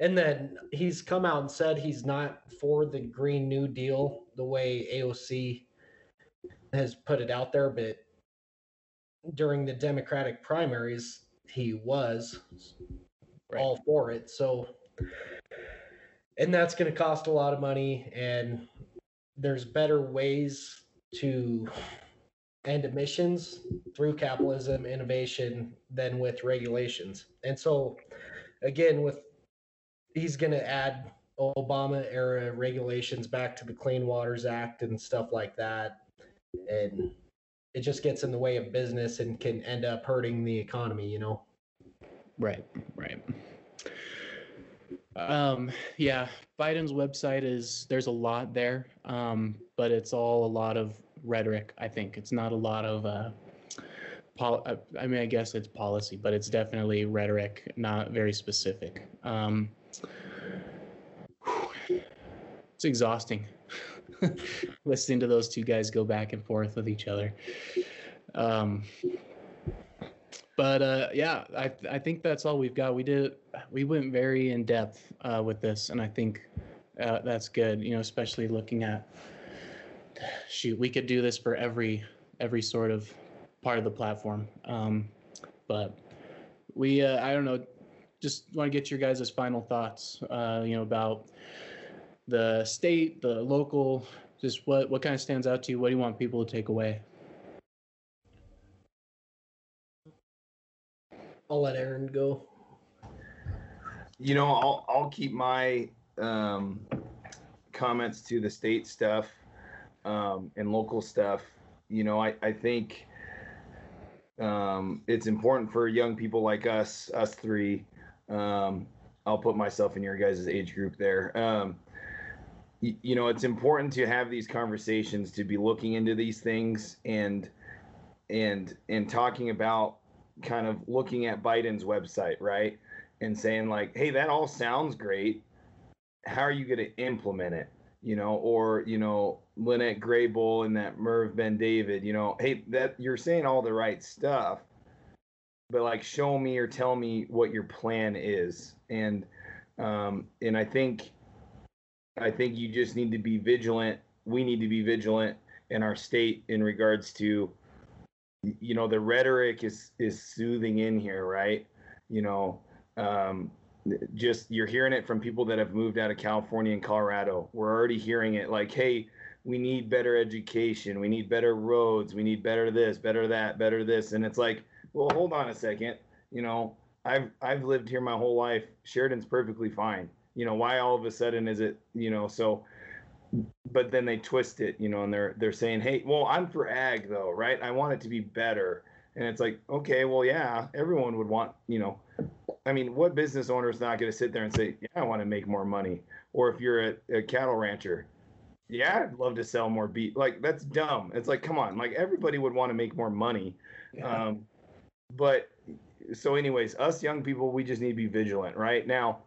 and then he's come out and said he's not for the Green New Deal the way AOC has put it out there, but during the Democratic primaries, he was right. all for it. So, and that's going to cost a lot of money, and there's better ways to end emissions through capitalism, innovation, than with regulations. And so, again, with he's going to add Obama era regulations back to the Clean Waters Act and stuff like that. And it just gets in the way of business and can end up hurting the economy, you know? Right, right. Um, yeah, Biden's website is there's a lot there, um, but it's all a lot of rhetoric. I think it's not a lot of. Uh, pol- uh, I mean, I guess it's policy, but it's definitely rhetoric, not very specific. Um, it's exhausting listening to those two guys go back and forth with each other. Um, but uh, yeah, I I think that's all we've got. We did we went very in depth uh, with this, and I think uh, that's good. You know, especially looking at shoot, we could do this for every every sort of part of the platform. Um, but we uh, I don't know, just want to get your guys' final thoughts. Uh, you know about the state, the local, just what what kind of stands out to you? What do you want people to take away? I'll let Aaron go. You know, I'll I'll keep my um, comments to the state stuff um, and local stuff. You know, I I think um, it's important for young people like us, us three. Um, I'll put myself in your guys' age group there. Um, you, know it's important to have these conversations to be looking into these things and and and talking about kind of looking at Biden's website, right? And saying like, "Hey, that all sounds great. How are you going to implement it?" You know, or you know, Lynnette Grey Bull and that Merv Ben David. You know, hey, that you're saying all the right stuff, but like, show me or tell me what your plan is. And um, and I think I think you just need to be vigilant. We need to be vigilant in our state in regards to, you know, the rhetoric is is soothing in here, right? You know, um, just you're hearing it from people that have moved out of California and Colorado. We're already hearing it like, hey, we need better education, we need better roads, we need better this, better that, better this, and it's like, well, hold on a second. You know, I've I've lived here my whole life. Sheridan's perfectly fine you know why all of a sudden is it you know so but then they twist it you know and they're they're saying hey well i'm for ag though right i want it to be better and it's like okay well yeah everyone would want you know i mean what business owner is not going to sit there and say yeah i want to make more money or if you're a, a cattle rancher yeah i'd love to sell more beef like that's dumb it's like come on like everybody would want to make more money yeah. um, but so anyways us young people we just need to be vigilant right now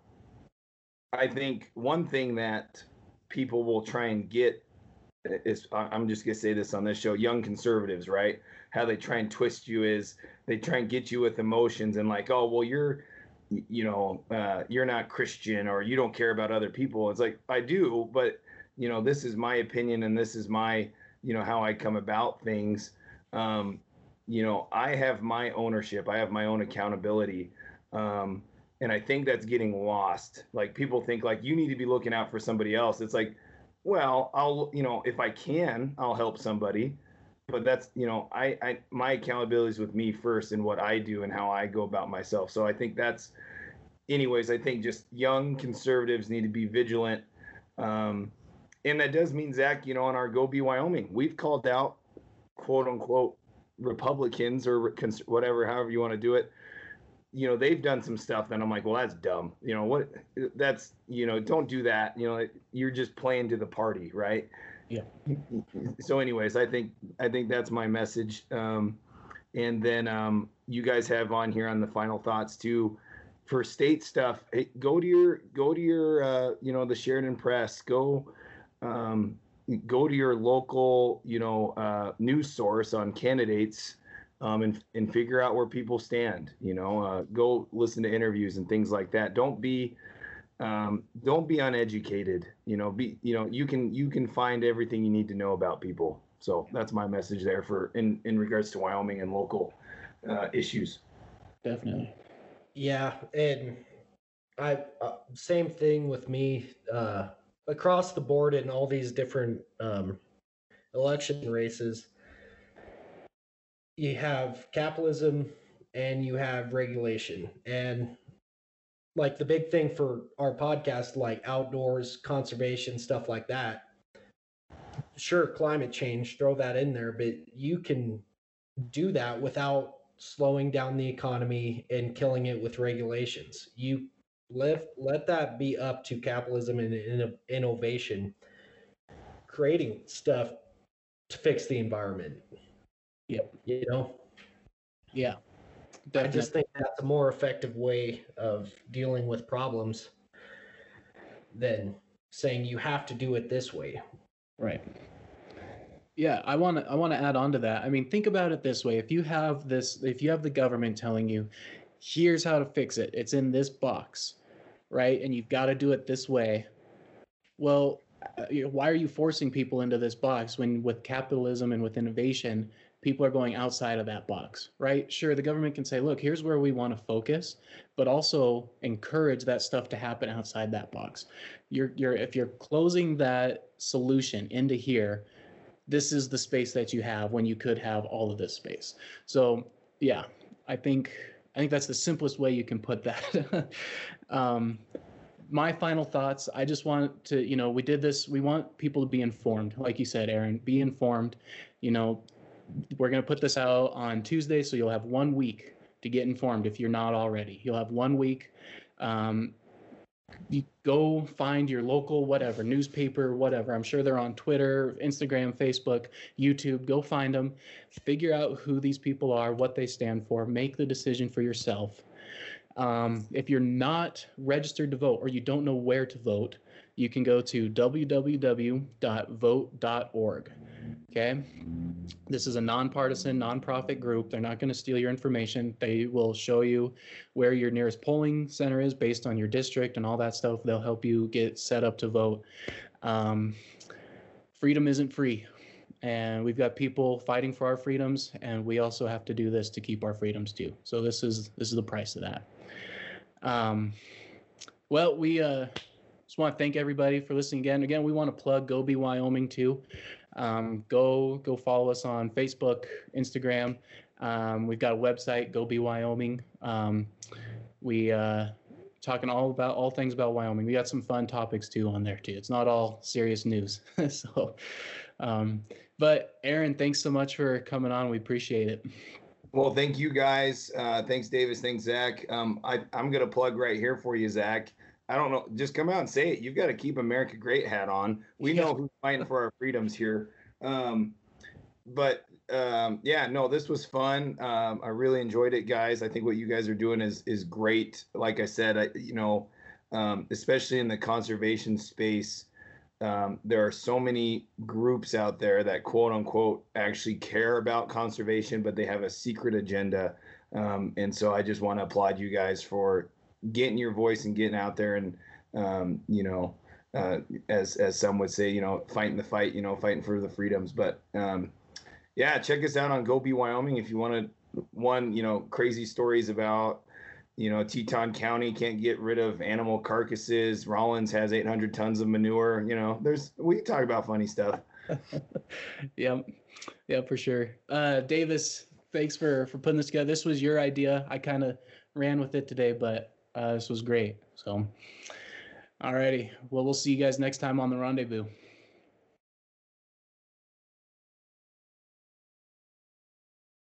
I think one thing that people will try and get is I'm just gonna say this on this show, young conservatives, right? How they try and twist you is they try and get you with emotions and like, oh well, you're you know, uh, you're not Christian or you don't care about other people. It's like I do, but you know, this is my opinion and this is my, you know, how I come about things. Um, you know, I have my ownership. I have my own accountability. Um, and I think that's getting lost. Like people think like you need to be looking out for somebody else. It's like, well, I'll, you know, if I can, I'll help somebody. But that's, you know, I, I my accountability is with me first and what I do and how I go about myself. So I think that's anyways, I think just young conservatives need to be vigilant. Um, and that does mean Zach, you know, on our Go Be Wyoming, we've called out quote unquote Republicans or cons- whatever, however you want to do it. You know, they've done some stuff that I'm like, well, that's dumb. You know, what that's, you know, don't do that. You know, you're just playing to the party, right? Yeah. So, anyways, I think, I think that's my message. Um, and then um, you guys have on here on the final thoughts too for state stuff. Hey, go to your, go to your, uh, you know, the Sheridan Press, go, um, go to your local, you know, uh, news source on candidates um, and, and figure out where people stand, you know, uh, go listen to interviews and things like that. Don't be, um, don't be uneducated, you know, be, you know, you can, you can find everything you need to know about people. So that's my message there for in, in regards to Wyoming and local uh, issues. Definitely. Yeah. And I, uh, same thing with me. Uh, across the board in all these different um, election races, you have capitalism and you have regulation. And like the big thing for our podcast, like outdoors, conservation, stuff like that. Sure, climate change, throw that in there, but you can do that without slowing down the economy and killing it with regulations. You let let that be up to capitalism and innovation creating stuff to fix the environment. Yep. You know? Yeah. Definitely. i just think that's a more effective way of dealing with problems than saying you have to do it this way. Right. Yeah i want to i want to add on to that. I mean think about it this way. If you have this if you have the government telling you here's how to fix it. It's in this box right? And you've got to do it this way. Well, uh, why are you forcing people into this box when with capitalism and with innovation, people are going outside of that box, right? Sure, the government can say, look, here's where we want to focus, but also encourage that stuff to happen outside that box. You're, you're, if you're closing that solution into here, this is the space that you have when you could have all of this space. So, yeah, I think I think that's the simplest way you can put that. um, my final thoughts i just want to you know we did this we want people to be informed like you said aaron be informed you know we're going to put this out on tuesday so you'll have one week to get informed if you're not already you'll have one week um, you go find your local whatever newspaper whatever. I'm sure they're on twitter instagram facebook youtube. Go find them figure out who these people are what they stand for. Make the decision for yourself. Um, if you're not registered to vote or you don't know where to vote you can go to www.vote.org Okay. This is a nonpartisan, nonprofit group. They're not going to steal your information. They will show you where your nearest polling center is based on your district and all that stuff. They'll help you get set up to vote. Um, freedom isn't free. And we've got people fighting for our freedoms, and we also have to do this to keep our freedoms too. So this is this is the price of that. Um, well, we uh, just want to thank everybody for listening again. Again, we want to plug Go Be Wyoming too um, go go follow us on Facebook, Instagram. Um, we've got a website, Go Be Wyoming. Um, we uh, talking all about all things about Wyoming. We got some fun topics too on there too. It's not all serious news. so, um, but Aaron, thanks so much for coming on. We appreciate it. Well, thank you guys. Uh, thanks, Davis. Thanks, Zach. Um, I, I'm going to plug right here for you, Zach. I don't know. Just come out and say it. You've got to keep America Great hat on. We know who's fighting for our freedoms here. Um, but um, yeah, no, this was fun. Um, I really enjoyed it, guys. I think what you guys are doing is is great. Like I said, I, you know, um, especially in the conservation space, um, there are so many groups out there that quote unquote actually care about conservation, but they have a secret agenda. Um, and so I just want to applaud you guys for getting your voice and getting out there and, um, you know, uh, as as some would say, you know, fighting the fight, you know, fighting for the freedoms. But um, yeah, check us out on Go Be Wyoming if you want to. One, you know, crazy stories about you know, Teton County can't get rid of animal carcasses. Rawlins has 800 tons of manure. You know, there's we talk about funny stuff. yeah, yeah, for sure. Uh, Davis, thanks for for putting this together. This was your idea. I kind of ran with it today, but uh, this was great. So, alrighty. Well, we'll see you guys next time on the rendezvous.